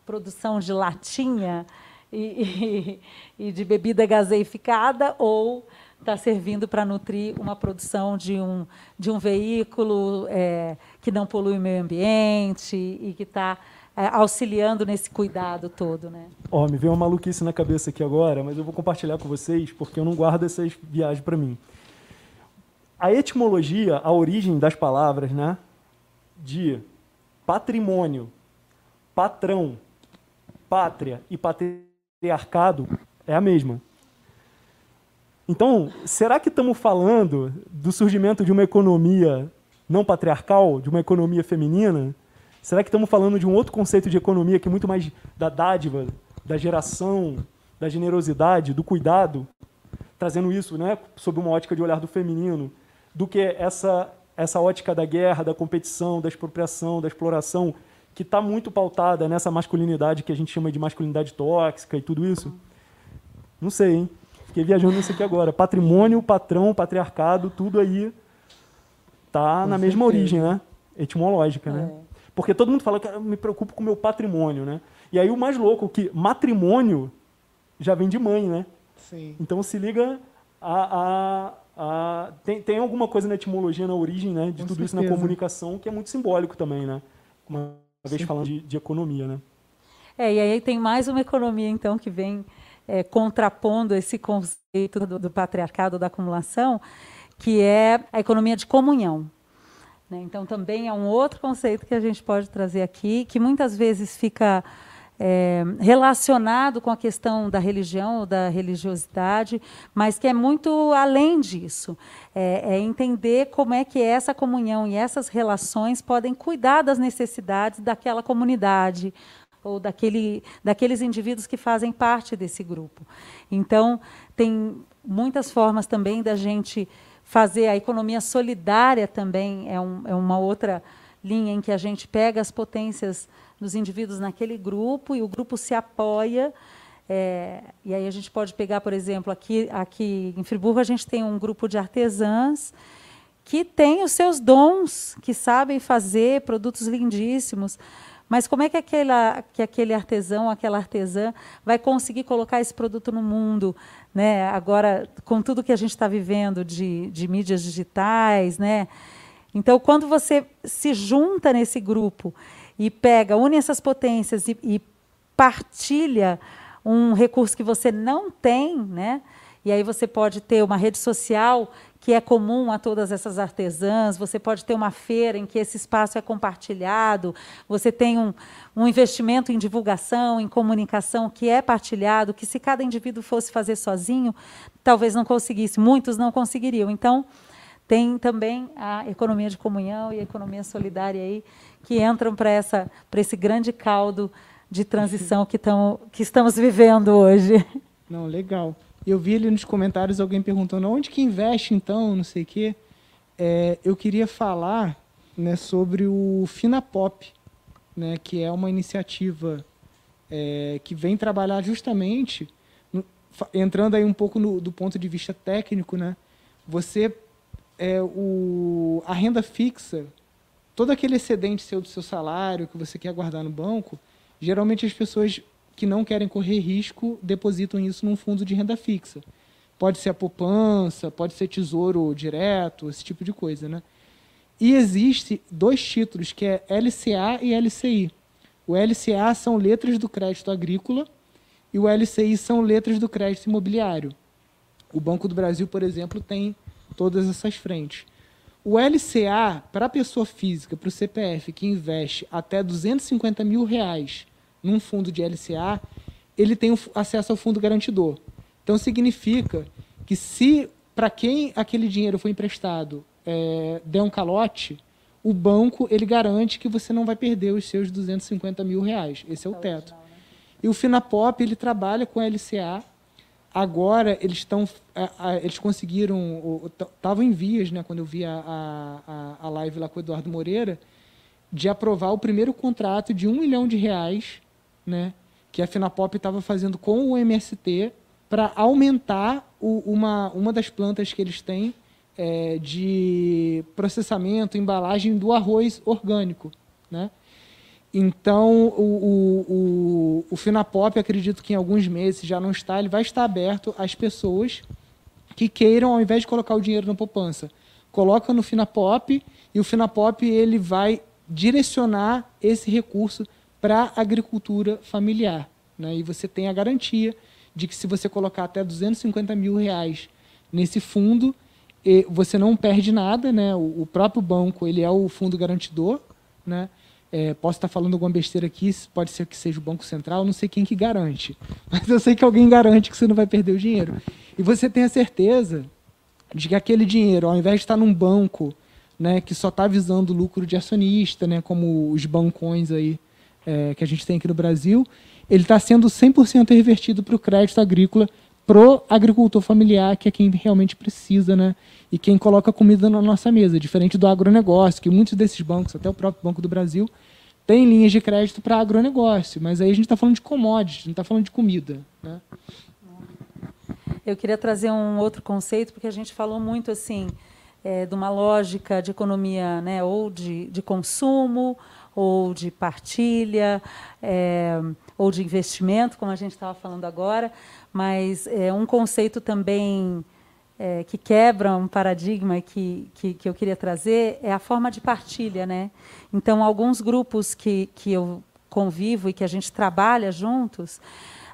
produção de latinha e, [LAUGHS] e, e de bebida gaseificada ou está servindo para nutrir uma produção de um, de um veículo é, que não polui o meio ambiente e que está é, auxiliando nesse cuidado todo, né? Oh, me veio uma maluquice na cabeça aqui agora, mas eu vou compartilhar com vocês porque eu não guardo essas viagens para mim. A etimologia, a origem das palavras, né, de patrimônio, patrão, pátria e patriarcado é a mesma. Então, será que estamos falando do surgimento de uma economia não patriarcal, de uma economia feminina? Será que estamos falando de um outro conceito de economia que é muito mais da dádiva, da geração, da generosidade, do cuidado, trazendo isso, né, sob uma ótica de olhar do feminino, do que essa essa ótica da guerra, da competição, da expropriação, da exploração, que está muito pautada nessa masculinidade que a gente chama de masculinidade tóxica e tudo isso? Não sei, hein? Fiquei viajando nisso aqui agora. Patrimônio, patrão, patriarcado, tudo aí tá Com na certeza. mesma origem, né? Etimológica, né? é. né? Porque todo mundo fala que eu me preocupo com o meu patrimônio, né? E aí o mais louco que matrimônio já vem de mãe, né? Sim. Então se liga a, a, a tem, tem alguma coisa na etimologia, na origem, né? De Com tudo certeza. isso na comunicação que é muito simbólico também, né? Uma vez Sim. falando de, de economia, né? É, e aí tem mais uma economia, então, que vem é, contrapondo esse conceito do, do, patriarcado, da acumulação, que é a economia de comunhão. Né? Então, também é um outro conceito que a gente pode trazer aqui, que muitas vezes fica é, relacionado com a questão da religião ou da religiosidade, mas que é muito além disso. É, é, entender como é que essa comunhão e essas relações podem cuidar das necessidades daquela comunidade, ou daquele, daqueles indivíduos que fazem parte desse grupo. Então, tem muitas formas também da gente fazer a economia solidária também é, um, é uma outra linha em que a gente pega as potências dos indivíduos naquele grupo e o grupo se apoia. É, e aí a gente pode pegar, por exemplo, aqui, aqui em Friburgo a gente tem um grupo de artesãs que tem os seus dons, que sabem fazer produtos lindíssimos. Mas como é que, aquela, que aquele artesão, aquela artesã vai conseguir colocar esse produto no mundo? Né? Agora, com tudo que a gente está vivendo de, de mídias digitais, né? Então, quando você se junta nesse grupo e pega, une essas potências e, e partilha um recurso que você não tem, né? E aí você pode ter uma rede social que é comum a todas essas artesãs, você pode ter uma feira em que esse espaço é compartilhado, você tem um, um investimento em divulgação, em comunicação que é partilhado, que se cada indivíduo fosse fazer sozinho, talvez não conseguisse, muitos não conseguiriam. Então, tem também a economia de comunhão e a economia solidária aí, que entram para esse grande caldo de transição que, tamo, que estamos vivendo hoje. Não, legal. Eu vi ali nos comentários alguém perguntando onde que investe então, não sei o quê. É, eu queria falar né, sobre o Finapop, né, que é uma iniciativa é, que vem trabalhar justamente, no, entrando aí um pouco no, do ponto de vista técnico, né, você, é, o, a renda fixa, todo aquele excedente seu do seu salário que você quer guardar no banco, geralmente as pessoas que não querem correr risco depositam isso num fundo de renda fixa. Pode ser a poupança, pode ser tesouro direto, esse tipo de coisa, né? E existe dois títulos, que é LCA e LCI. O LCA são letras do crédito agrícola e o LCI são letras do crédito imobiliário. O Banco do Brasil, por exemplo, tem todas essas frentes. O LCA, para a pessoa física, para o CPF, que investe até 250 mil reais num fundo de LCA, ele tem acesso ao fundo garantidor. Então significa que se para quem aquele dinheiro foi emprestado é, der um calote, o banco ele garante que você não vai perder os seus 250 mil reais. Esse é o teto. E o Finapop ele trabalha com a LCA. Agora eles estão, eles conseguiram, estavam em vias, né? Quando eu vi a, a, a live lá com o Eduardo Moreira, de aprovar o primeiro contrato de um milhão de reais, né, que a Finapop estava fazendo com o MST para aumentar o, uma, uma das plantas que eles têm é, de processamento, embalagem do arroz orgânico. Né? Então, o, o, o, o Finapop, acredito que em alguns meses já não está, ele vai estar aberto às pessoas que queiram, ao invés de colocar o dinheiro na poupança, coloca no Finapop e o Finapop ele vai direcionar esse recurso para agricultura familiar. Né? E você tem a garantia de que se você colocar até 250 mil reais nesse fundo, você não perde nada, né? O, próprio banco ele é o fundo garantidor, né? É, posso estar falando alguma besteira aqui, pode ser que seja o Banco Central, não sei quem que garante. [LAUGHS] Mas eu sei que alguém garante que você não vai perder o dinheiro. E você tem a certeza de que aquele dinheiro, ao invés de estar num banco né, que só está visando lucro de acionista, né, como os bancões aí, é, que a gente tem aqui no Brasil, ele está sendo 100% revertido para o crédito agrícola pro agricultor familiar, que é quem realmente precisa, né? E quem coloca comida na nossa mesa, diferente do agronegócio, que muitos desses bancos, até o próprio Banco do Brasil, tem linhas de crédito para agronegócio, mas aí a gente está falando de commodities, não está falando de comida. Né? Eu queria trazer um outro conceito, porque a gente falou muito assim é, de uma lógica de economia, né, ou de, de consumo, ou de partilha, é, ou de investimento, como a gente estava falando agora, mas é um conceito também é, que quebra um paradigma que, que, que, eu queria trazer é a forma de partilha. Né? Então, alguns grupos que, que eu convivo e que a gente trabalha juntos,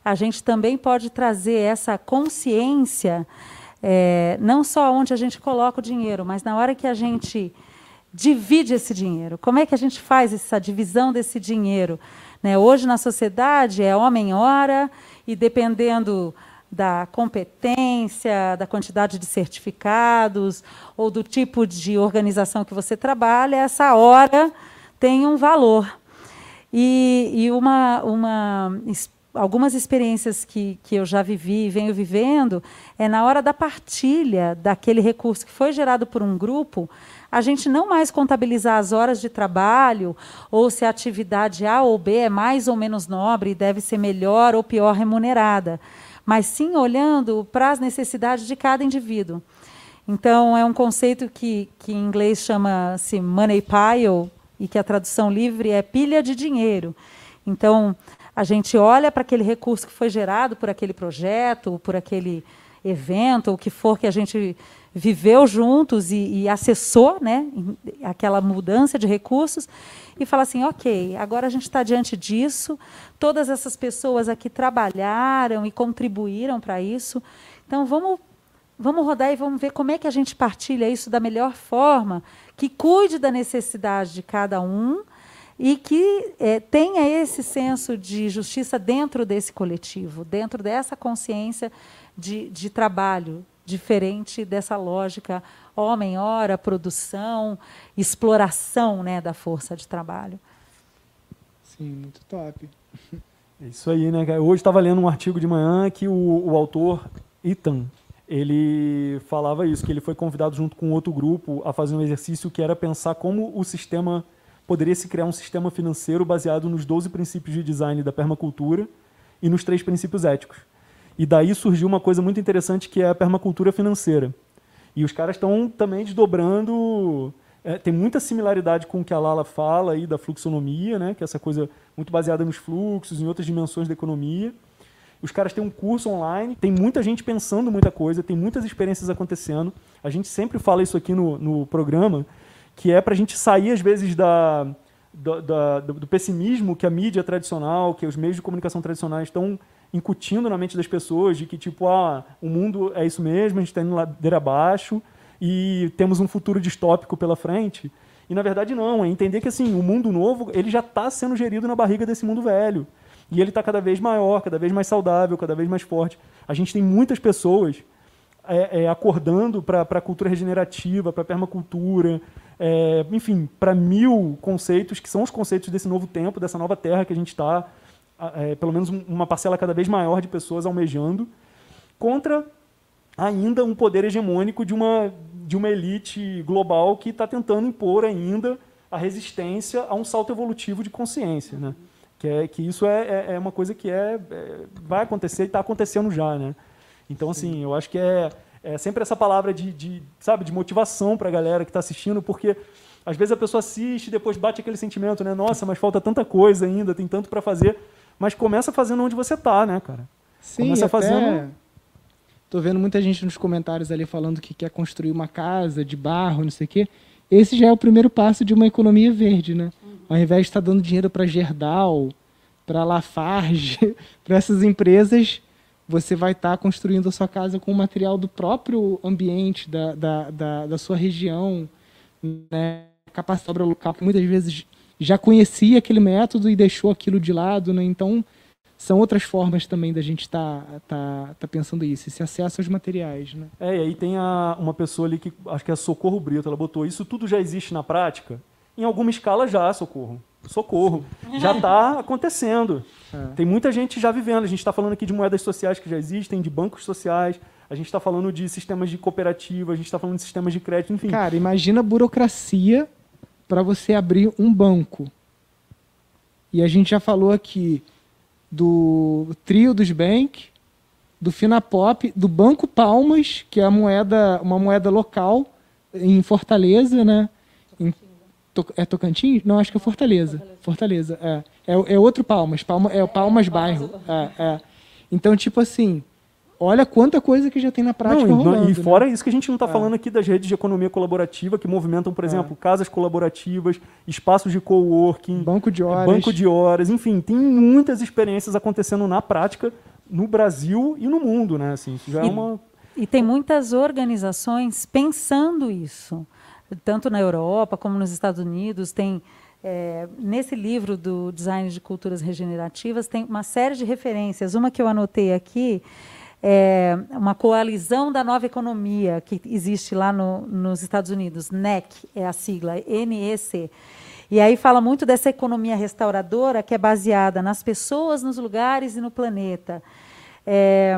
a gente também pode trazer essa consciência, é, não só onde a gente coloca o dinheiro, mas na hora que a gente divide esse dinheiro. Como é que a gente faz essa divisão desse dinheiro? Né? Hoje, na sociedade, é homem-hora, e dependendo da competência, da quantidade de certificados ou do tipo de organização que você trabalha, essa hora tem um valor. E, e uma, uma, algumas experiências que, que eu já vivi e venho vivendo é na hora da partilha daquele recurso que foi gerado por um grupo, a gente não mais contabilizar as horas de trabalho ou se a atividade A ou B é mais ou menos nobre e deve ser melhor ou pior remunerada, mas sim olhando para as necessidades de cada indivíduo. Então, é um conceito que, que em inglês chama-se money pile e que a tradução livre é pilha de dinheiro. Então, a gente olha para aquele recurso que foi gerado por aquele projeto, por aquele evento, o que for que a gente viveu juntos e, e acessou né, aquela mudança de recursos e fala assim, ok, agora a gente está diante disso, todas essas pessoas aqui trabalharam e contribuíram para isso, então vamos, vamos rodar e vamos ver como é que a gente partilha isso da melhor forma, que cuide da necessidade de cada um e que é, tenha esse senso de justiça dentro desse coletivo, dentro dessa consciência de, de trabalho, diferente dessa lógica homem-hora, produção, exploração né, da força de trabalho. Sim, muito top. [LAUGHS] É isso aí, né? Hoje estava lendo um artigo de manhã que o, o autor Ethan, ele falava isso, que ele foi convidado junto com outro grupo a fazer um exercício que era pensar como o sistema poderia se criar um sistema financeiro baseado nos 12 princípios de design da permacultura e nos três princípios éticos. E daí surgiu uma coisa muito interessante que é a permacultura financeira. E os caras estão também desdobrando. É, tem muita similaridade com o que a Lala fala aí da fluxonomia, né? que é essa coisa muito baseada nos fluxos, em outras dimensões da economia. Os caras têm um curso online, tem muita gente pensando muita coisa, tem muitas experiências acontecendo. A gente sempre fala isso aqui no, no programa, que é para a gente sair, às vezes, da, do, da, do, pessimismo que a mídia tradicional, que os meios de comunicação tradicionais estão incutindo na mente das pessoas de que, tipo, ah, o mundo é isso mesmo, a gente está indo ladeira abaixo e temos um futuro distópico pela frente. E, na verdade, não. É entender que, assim, o mundo novo ele já está sendo gerido na barriga desse mundo velho. E ele está cada vez maior, cada vez mais saudável, cada vez mais forte. A gente tem muitas pessoas é, é, acordando para a cultura regenerativa, para a permacultura, é, enfim, para mil conceitos que são os conceitos desse novo tempo, dessa nova terra que a gente está é, pelo menos uma parcela cada vez maior de pessoas almejando, contra ainda um poder hegemônico de uma, de uma elite global que está tentando impor ainda a resistência a um salto evolutivo de consciência, né? Que, é, que isso é, é, é uma coisa que é, é vai acontecer e está acontecendo já, né? Então, assim, Sim. eu acho que é, é sempre essa palavra de, de sabe, de motivação para a galera que está assistindo, porque às vezes a pessoa assiste e depois bate aquele sentimento, né? Nossa, mas falta tanta coisa ainda, tem tanto para fazer. Mas começa fazendo onde você está, né, cara? Sim, começa até... fazendo. Tô vendo muita gente nos comentários ali falando que quer construir uma casa de barro, não sei o quê. Esse já é o primeiro passo de uma economia verde, né? Ao invés de estar dando dinheiro para Gerdau, para Lafarge, [LAUGHS] para essas empresas, você vai estar construindo a sua casa com material do próprio ambiente, da, da, da, da sua região, né? capacidade local, que muitas vezes já conhecia aquele método e deixou aquilo de lado, né? Então, são outras formas também da gente estar tá, tá, tá pensando isso, esse acesso aos materiais. Né? É, e aí tem a, uma pessoa ali que acho que é Socorro Brito, ela botou isso tudo já existe na prática? Em alguma escala já, Socorro. Socorro. [LAUGHS] Já está acontecendo. É. Tem muita gente já vivendo. A gente está falando aqui de moedas sociais que já existem, de bancos sociais, a gente está falando de sistemas de cooperativa, a gente está falando de sistemas de crédito, enfim. Cara, imagina a burocracia para você abrir um banco. E a gente já falou aqui do trio dos Bank, do Finapop, do Banco Palmas, que é a moeda, uma moeda local em Fortaleza, né? Em, é Tocantins? Não, acho que é Fortaleza. Fortaleza, é. É, é outro Palmas, Palma, é o Palmas Bairro. É, é. Então, tipo assim, olha quanta coisa que já tem na prática não, rolando, E né? fora né? isso que a gente não está é. falando aqui das redes de economia colaborativa que movimentam, por é. exemplo, casas colaborativas, espaços de coworking, banco de horas, banco de horas, enfim, tem muitas experiências acontecendo na prática no Brasil e no mundo, né? Assim, já é e, é uma e tem muitas organizações pensando isso, tanto na Europa como nos Estados Unidos tem é, nesse livro do Design de Culturas Regenerativas tem uma série de referências. Uma que eu anotei aqui é, uma coalizão da nova economia que existe lá no, nos Estados Unidos, NEC é a sigla, NEC. E aí fala muito dessa economia restauradora que é baseada nas pessoas, nos lugares e no planeta. É,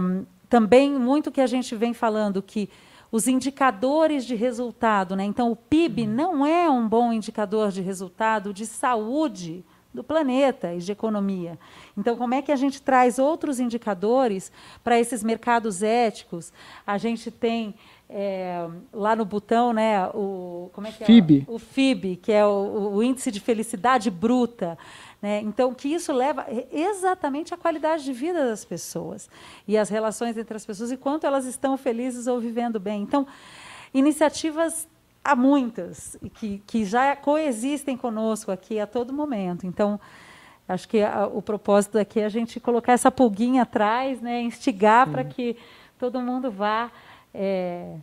também muito que a gente vem falando que os indicadores de resultado, né? então o PIB não é um bom indicador de resultado de saúde do planeta e de economia. Então, como é que a gente traz outros indicadores para esses mercados éticos? A gente tem é, lá no botão, né, o como é que FIB. é? O FIB, que é o, o índice de felicidade bruta. Né? Então, que isso leva exatamente à qualidade de vida das pessoas e as relações entre as pessoas e quanto elas estão felizes ou vivendo bem. Então, iniciativas há muitas que, que já coexistem conosco aqui a todo momento. Então, acho que a, o propósito aqui é a gente colocar essa pulguinha atrás, né, instigar para que todo mundo vá é,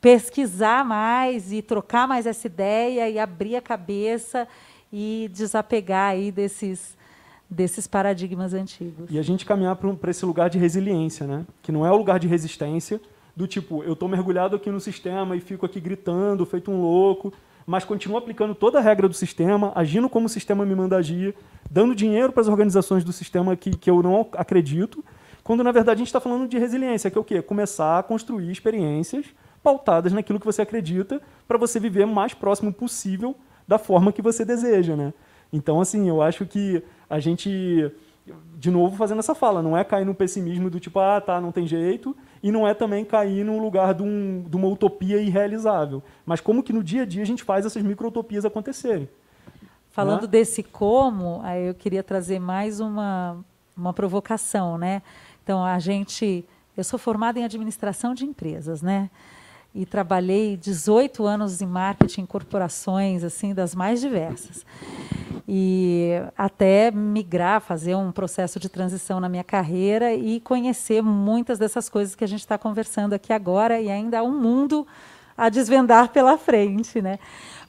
pesquisar mais e trocar mais essa ideia e abrir a cabeça e desapegar aí desses desses paradigmas antigos. E a gente caminhar para esse lugar de resiliência, né? Que não é o lugar de resistência, do tipo, eu estou mergulhado aqui no sistema e fico aqui gritando, feito um louco, mas continuo aplicando toda a regra do sistema, agindo como o sistema me manda agir, dando dinheiro para as organizações do sistema que, que eu não acredito, quando na verdade a gente está falando de resiliência, que é o quê? Começar a construir experiências pautadas naquilo que você acredita para você viver mais próximo possível da forma que você deseja, né? Então, assim, eu acho que a gente, de novo, fazendo essa fala, não é cair no pessimismo do tipo, ah, tá, não tem jeito, e não é também cair no lugar de, um, de uma utopia irrealizável. Mas como que no dia a dia a gente faz essas micro-utopias acontecerem. Falando né? desse como, eu queria trazer mais uma, uma provocação, né? Então, a gente... Eu sou formada em administração de empresas, né? E trabalhei 18 anos em marketing em corporações, assim, das mais diversas e até migrar, fazer um processo de transição na minha carreira e conhecer muitas dessas coisas que a gente está conversando aqui agora e ainda há um mundo a desvendar pela frente, né?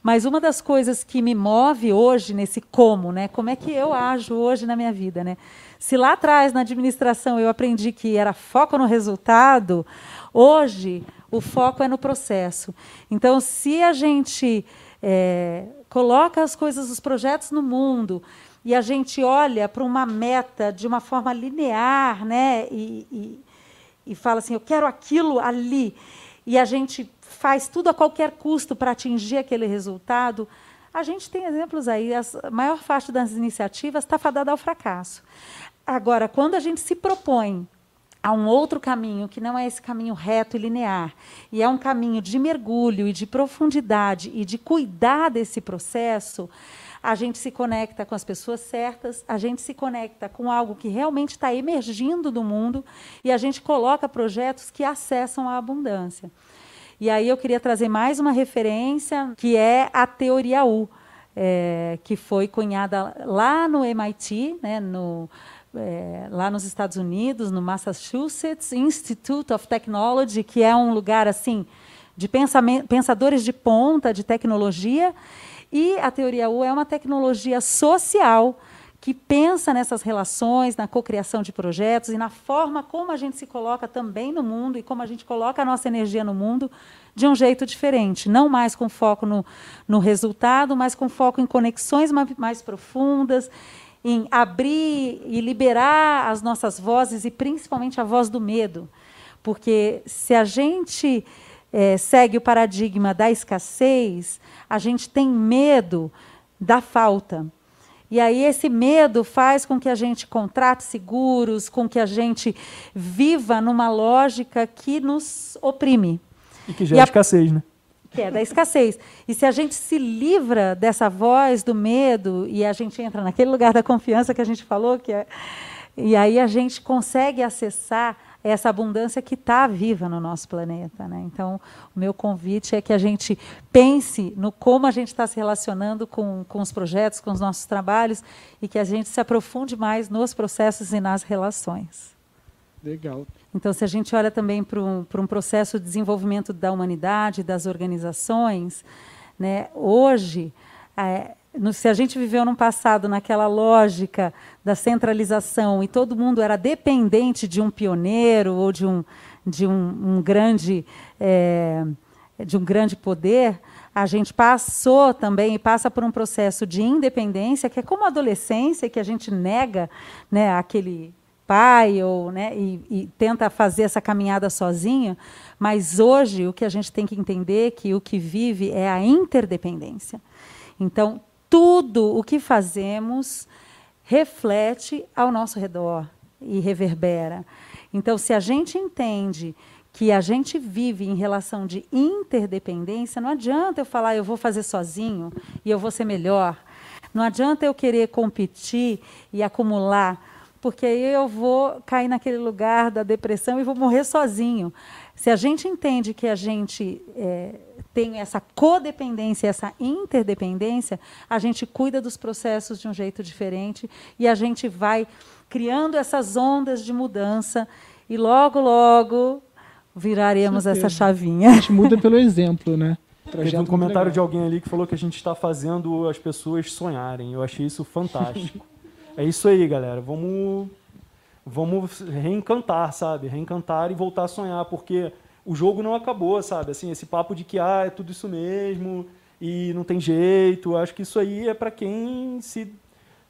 Mas uma das coisas que me move hoje nesse como, né? Como é que eu ajo hoje na minha vida, né? Se lá atrás na administração eu aprendi que era foco no resultado, hoje o foco é no processo. Então, se a gente é, coloca as coisas, os projetos no mundo e a gente olha para uma meta de uma forma linear, né? E, e, e fala assim, eu quero aquilo ali, e a gente faz tudo a qualquer custo para atingir aquele resultado, A gente tem exemplos aí, a maior parte das iniciativas está fadada ao fracasso. Agora, quando a gente se propõe a um outro caminho que não é esse caminho reto e linear, e é um caminho de mergulho e de profundidade e de cuidar desse processo, a gente se conecta com as pessoas certas, a gente se conecta com algo que realmente está emergindo do mundo e a gente coloca projetos que acessam a abundância. E aí eu queria trazer mais uma referência, que é a teoria U, é, que foi cunhada lá no MIT, né, no, é, lá nos Estados Unidos, no Massachusetts Institute of Technology, que é um lugar assim de pensadores de ponta de tecnologia. E a teoria U é uma tecnologia social que pensa nessas relações, na cocriação de projetos e na forma como a gente se coloca também no mundo e como a gente coloca a nossa energia no mundo de um jeito diferente. Não mais com foco no, no resultado, mas com foco em conexões mais, mais profundas, em abrir e liberar as nossas vozes e principalmente a voz do medo. Porque se a gente é, segue o paradigma da escassez, a gente tem medo da falta. E aí esse medo faz com que a gente contrate seguros, com que a gente viva numa lógica que nos oprime. E que gera escassez, né? Que é da escassez. E se a gente se livra dessa voz do medo e a gente entra naquele lugar da confiança que a gente falou, que é, e aí a gente consegue acessar essa abundância que está viva no nosso planeta. Né? Então, o meu convite é que a gente pense no como a gente está se relacionando com, com os projetos, com os nossos trabalhos, e que a gente se aprofunde mais nos processos e nas relações. Legal. Então, se a gente olha também para um, para um processo de desenvolvimento da humanidade, das organizações, né, hoje, é, no, se a gente viveu num passado naquela lógica da centralização e todo mundo era dependente de um pioneiro ou de um, de um, um grande é, de um grande poder, a gente passou também e passa por um processo de independência que é como a adolescência que a gente nega né, aquele pai ou né, e, e tenta fazer essa caminhada sozinho, mas hoje o que a gente tem que entender é que o que vive é a interdependência. Então tudo o que fazemos reflete ao nosso redor e reverbera. Então, se a gente entende que a gente vive em relação de interdependência, não adianta eu falar eu vou fazer sozinho e eu vou ser melhor. Não adianta eu querer competir e acumular, porque aí eu vou cair naquele lugar da depressão e vou morrer sozinho. Se a gente entende que a gente é, tem essa codependência, essa interdependência, a gente cuida dos processos de um jeito diferente e a gente vai criando essas ondas de mudança e logo, logo viraremos essa chavinha. A gente muda pelo exemplo, né? Teve um comentário de alguém ali que falou que a gente está fazendo as pessoas sonharem. Eu achei isso fantástico. É isso aí, galera. Vamos, vamos reencantar, sabe? Reencantar e voltar a sonhar, porque o jogo não acabou, sabe? Assim, esse papo de que ah, é tudo isso mesmo e não tem jeito, acho que isso aí é para quem se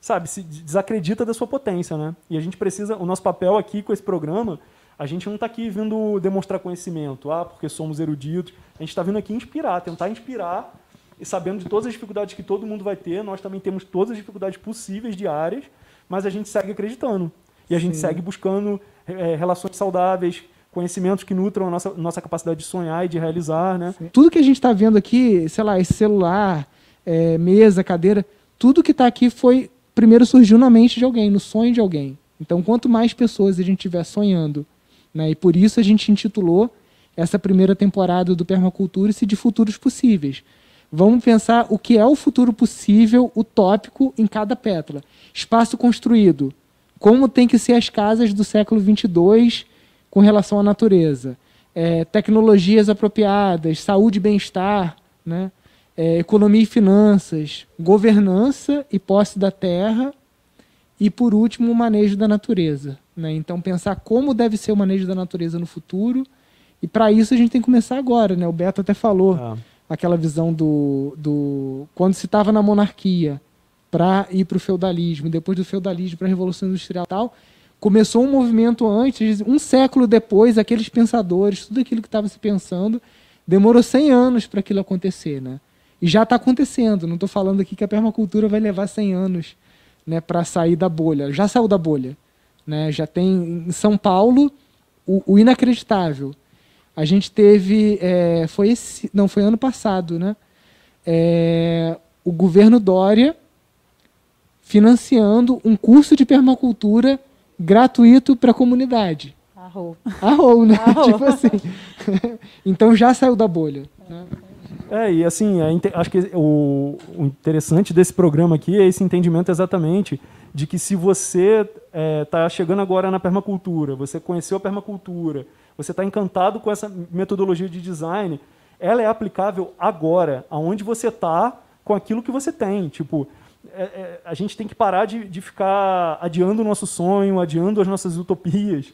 sabe, se desacredita da sua potência, né? E a gente precisa, o nosso papel aqui com esse programa, a gente não está aqui vindo demonstrar conhecimento, ah, porque somos eruditos. A gente está vindo aqui inspirar, tentar inspirar e sabendo de todas as dificuldades que todo mundo vai ter, nós também temos todas as dificuldades possíveis diárias, mas a gente segue acreditando. E a gente Sim. segue buscando é, relações saudáveis, conhecimentos que nutram a nossa, nossa capacidade de sonhar e de realizar, né? Tudo que a gente está vendo aqui, sei lá, esse celular, é, mesa, cadeira, tudo que está aqui foi primeiro surgiu na mente de alguém, no sonho de alguém. Então, quanto mais pessoas a gente estiver sonhando, né? E por isso a gente intitulou essa primeira temporada do Permacultura-se de futuros possíveis. Vamos pensar o que é o futuro possível, utópico, em cada pétala. Espaço construído. Como tem que ser as casas do século 22 com relação à natureza. É, tecnologias apropriadas, saúde e bem-estar, né? É, economia e finanças, governança e posse da terra e, por último, o manejo da natureza. Né? Então, pensar como deve ser o manejo da natureza no futuro e, para isso, a gente tem que começar agora. Né? O Beto até falou ah. Aquela visão do, do quando se estava na monarquia para ir para o feudalismo, depois do feudalismo para a Revolução Industrial tal, começou um movimento antes, um século depois, aqueles pensadores, tudo aquilo que estava se pensando, demorou 100 anos para aquilo acontecer, né? E já está acontecendo. Não estou falando aqui que a permacultura vai levar 100 anos né, para sair da bolha. Já saiu da bolha. Né? Já tem em São Paulo o, o inacreditável. A gente teve, é, foi esse, não foi ano passado, né? É, o governo Dória financiando um curso de permacultura gratuito para a comunidade. Arrou. Arrou, né? [LAUGHS] Arrou. tipo assim. [LAUGHS] então já saiu da bolha. Né? É, e assim, é, acho que o, o, interessante desse programa aqui é esse entendimento exatamente de que se você está é, tá chegando agora na permacultura, você conheceu a permacultura, você está encantado com essa metodologia de design, ela é aplicável agora, aonde você está, com aquilo que você tem. Tipo, é, é, a gente tem que parar de, de ficar adiando o nosso sonho, adiando as nossas utopias,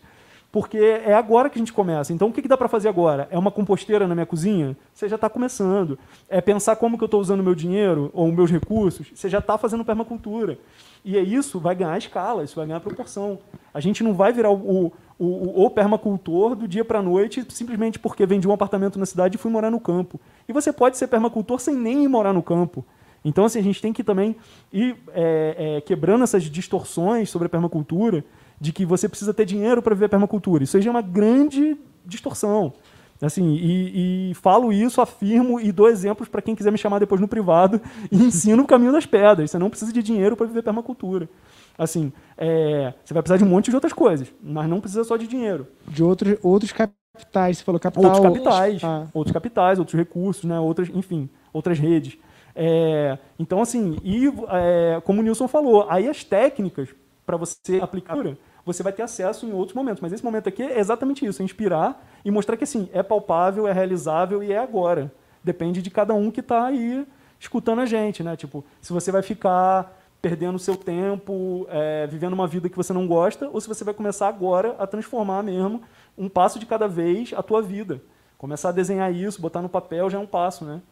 porque é agora que a gente começa. Então, o que, que dá para fazer agora? É uma composteira na minha cozinha? Você já está começando. É pensar como que eu estou usando meu dinheiro ou meus recursos? Você já está fazendo permacultura. E é isso, vai ganhar escala, isso vai ganhar proporção. A gente não vai virar o, o, o, o permacultor do dia para a noite simplesmente porque vendi um apartamento na cidade e fui morar no campo. E você pode ser permacultor sem nem ir morar no campo. Então, assim, a gente tem que também ir é, é, quebrando essas distorções sobre a permacultura, de que você precisa ter dinheiro para viver permacultura. Isso aí é uma grande distorção. Assim, e, e, falo isso, afirmo e dou exemplos para quem quiser me chamar depois no privado [LAUGHS] e ensino o caminho das pedras. Você não precisa de dinheiro para viver permacultura. Assim, é, você vai precisar de um monte de outras coisas, mas não precisa só de dinheiro. De outros, outros capitais, você falou capital. Outros capitais, ah. outros capitais, outros recursos, né, outras, enfim, outras redes. É, então, assim, e é, como o Nilson falou, aí as técnicas para você aplicar, você vai ter acesso em outros momentos. Mas esse momento aqui é exatamente isso, é inspirar e mostrar que assim, é palpável, é realizável e é agora. Depende de cada um que está aí escutando a gente, né? Tipo, se você vai ficar perdendo seu tempo, é, vivendo uma vida que você não gosta, ou se você vai começar agora a transformar mesmo, um passo de cada vez, a tua vida. Começar a desenhar isso, botar no papel já é um passo, né?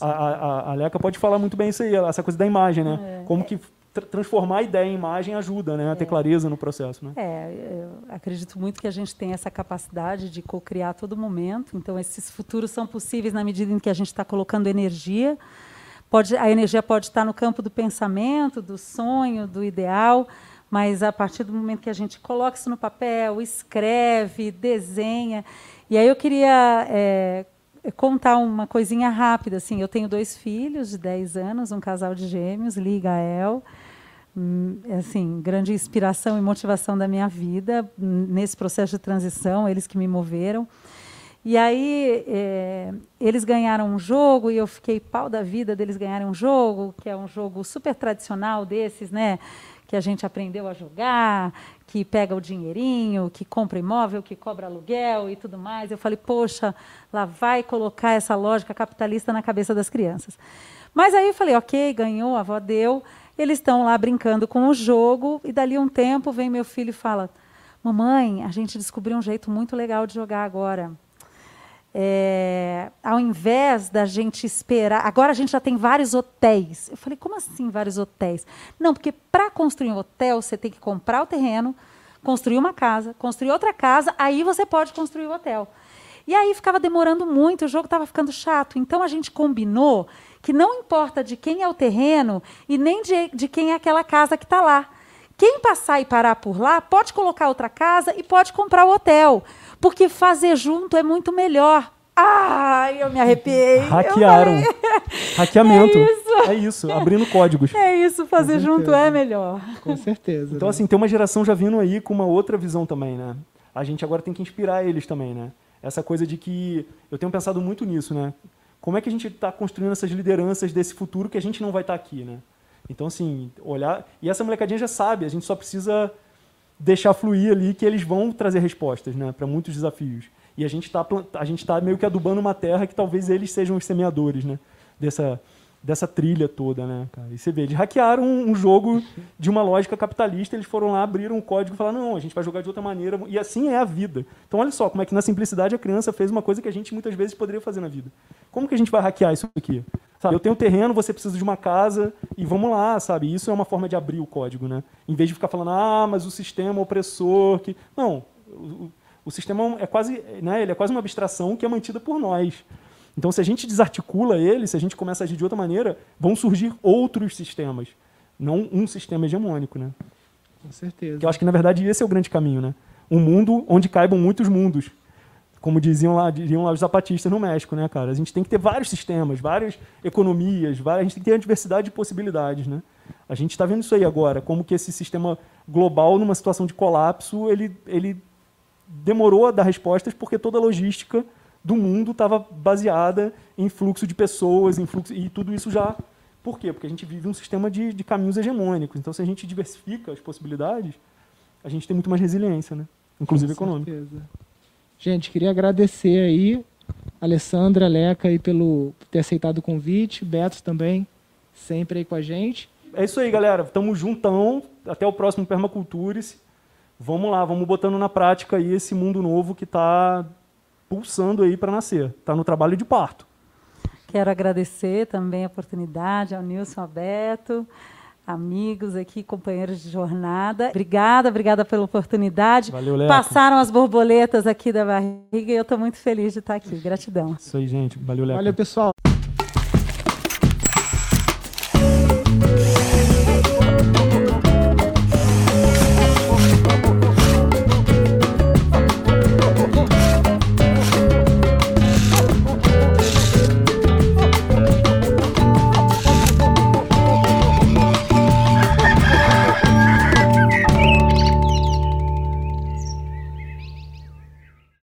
A, a, a Leca pode falar muito bem isso aí, essa coisa da imagem, né? É. Como que transformar a ideia em imagem ajuda né, a ter é. clareza no processo. Né? É, eu acredito muito que a gente tem essa capacidade de co-criar a todo momento. Então, esses futuros são possíveis na medida em que a gente está colocando energia. Pode, a energia pode estar no campo do pensamento, do sonho, do ideal, mas a partir do momento que a gente coloca isso no papel, escreve, desenha. E aí eu queria é, contar uma coisinha rápida. Assim, eu tenho dois filhos de 10 anos, um casal de gêmeos, Li e Gael. Hum, assim, grande inspiração e motivação da minha vida nesse processo de transição, eles que me moveram. E aí é, eles ganharam um jogo e eu fiquei pau da vida deles ganharem um jogo, que é um jogo super tradicional desses, né? Que a gente aprendeu a jogar, que pega o dinheirinho, que compra imóvel, que cobra aluguel e tudo mais. Eu falei, poxa, lá vai colocar essa lógica capitalista na cabeça das crianças. Mas aí eu falei, ok, ganhou, a avó deu. Eles estão lá brincando com o jogo e dali um tempo vem meu filho e fala, mamãe, a gente descobriu um jeito muito legal de jogar agora é, ao invés da gente esperar. Agora a gente já tem vários hotéis. Eu falei, como assim vários hotéis? Não, porque para construir um hotel você tem que comprar o terreno, construir uma casa, construir outra casa, aí você pode construir o hotel. E aí ficava demorando muito, o jogo estava ficando chato. Então a gente combinou que não importa de quem é o terreno e nem de, de quem é aquela casa que está lá. Quem passar e parar por lá pode colocar outra casa e pode comprar o hotel. Porque fazer junto é muito melhor. Ai, eu me arrepiei. Hackearam. Hackeamento. [LAUGHS] É isso. é isso. abrindo códigos. É isso, fazer junto é melhor. Com certeza. Então, né? assim, tem uma geração já vindo aí com uma outra visão também, né? A gente agora tem que inspirar eles também, né? Essa coisa de que. Eu tenho pensado muito nisso, né? Como é que a gente está construindo essas lideranças desse futuro que a gente não vai estar tá aqui, né? Então, assim, olhar. E essa molecadinha já sabe, a gente só precisa deixar fluir ali que eles vão trazer respostas né, para muitos desafios. E a gente está tá meio que adubando uma terra que talvez eles sejam os semeadores né, dessa, dessa trilha toda, né, cara? E você vê, eles hackearam um, jogo de uma lógica capitalista, eles foram lá, abriram um código e falaram, não, a gente vai jogar de outra maneira, e assim é a vida. Então olha só, como é que na simplicidade a criança fez uma coisa que a gente muitas vezes poderia fazer na vida. Como que a gente vai hackear isso aqui? Sabe, eu tenho terreno, você precisa de uma casa, e vamos lá, sabe? Isso é uma forma de abrir o código, né? Em vez de ficar falando, ah, mas o sistema opressor, que... Não, o, o sistema é quase, né, ele é quase uma abstração que é mantida por nós. Então, se a gente desarticula ele, se a gente começa a agir de outra maneira, vão surgir outros sistemas, não um sistema hegemônico, né? Com certeza. Que eu acho que, na verdade, esse é o grande caminho, né? Um mundo onde caibam muitos mundos. Como diziam lá, lá os zapatistas no México, né, cara? A gente tem que ter vários sistemas, várias economias, várias, a gente tem que ter uma diversidade de possibilidades, né? A gente está vendo isso aí agora, como que esse sistema global, numa situação de colapso, ele, ele demorou a dar respostas porque toda a logística do mundo estava baseada em fluxo de pessoas, em fluxo e tudo isso já. Por quê? Porque a gente vive um sistema de, de caminhos hegemônicos. Então, se a gente diversifica as possibilidades, a gente tem muito mais resiliência, né? Inclusive Com econômica. Certeza. Gente, queria agradecer aí, Alessandra, Leca, aí pelo ter aceitado o convite, Beto também, sempre aí com a gente. É isso aí, galera. Tamo juntão. Até o próximo Permacultures. Vamos lá, vamos botando na prática aí esse mundo novo que está pulsando aí para nascer. Está no trabalho de parto. Quero agradecer também a oportunidade ao Nilson Aberto, amigos aqui, companheiros de jornada. Obrigada, obrigada pela oportunidade. Valeu, Leco. Passaram as borboletas aqui da barriga e eu estou muito feliz de estar aqui. Gratidão. Isso aí, gente. Valeu, Leco. Valeu, pessoal.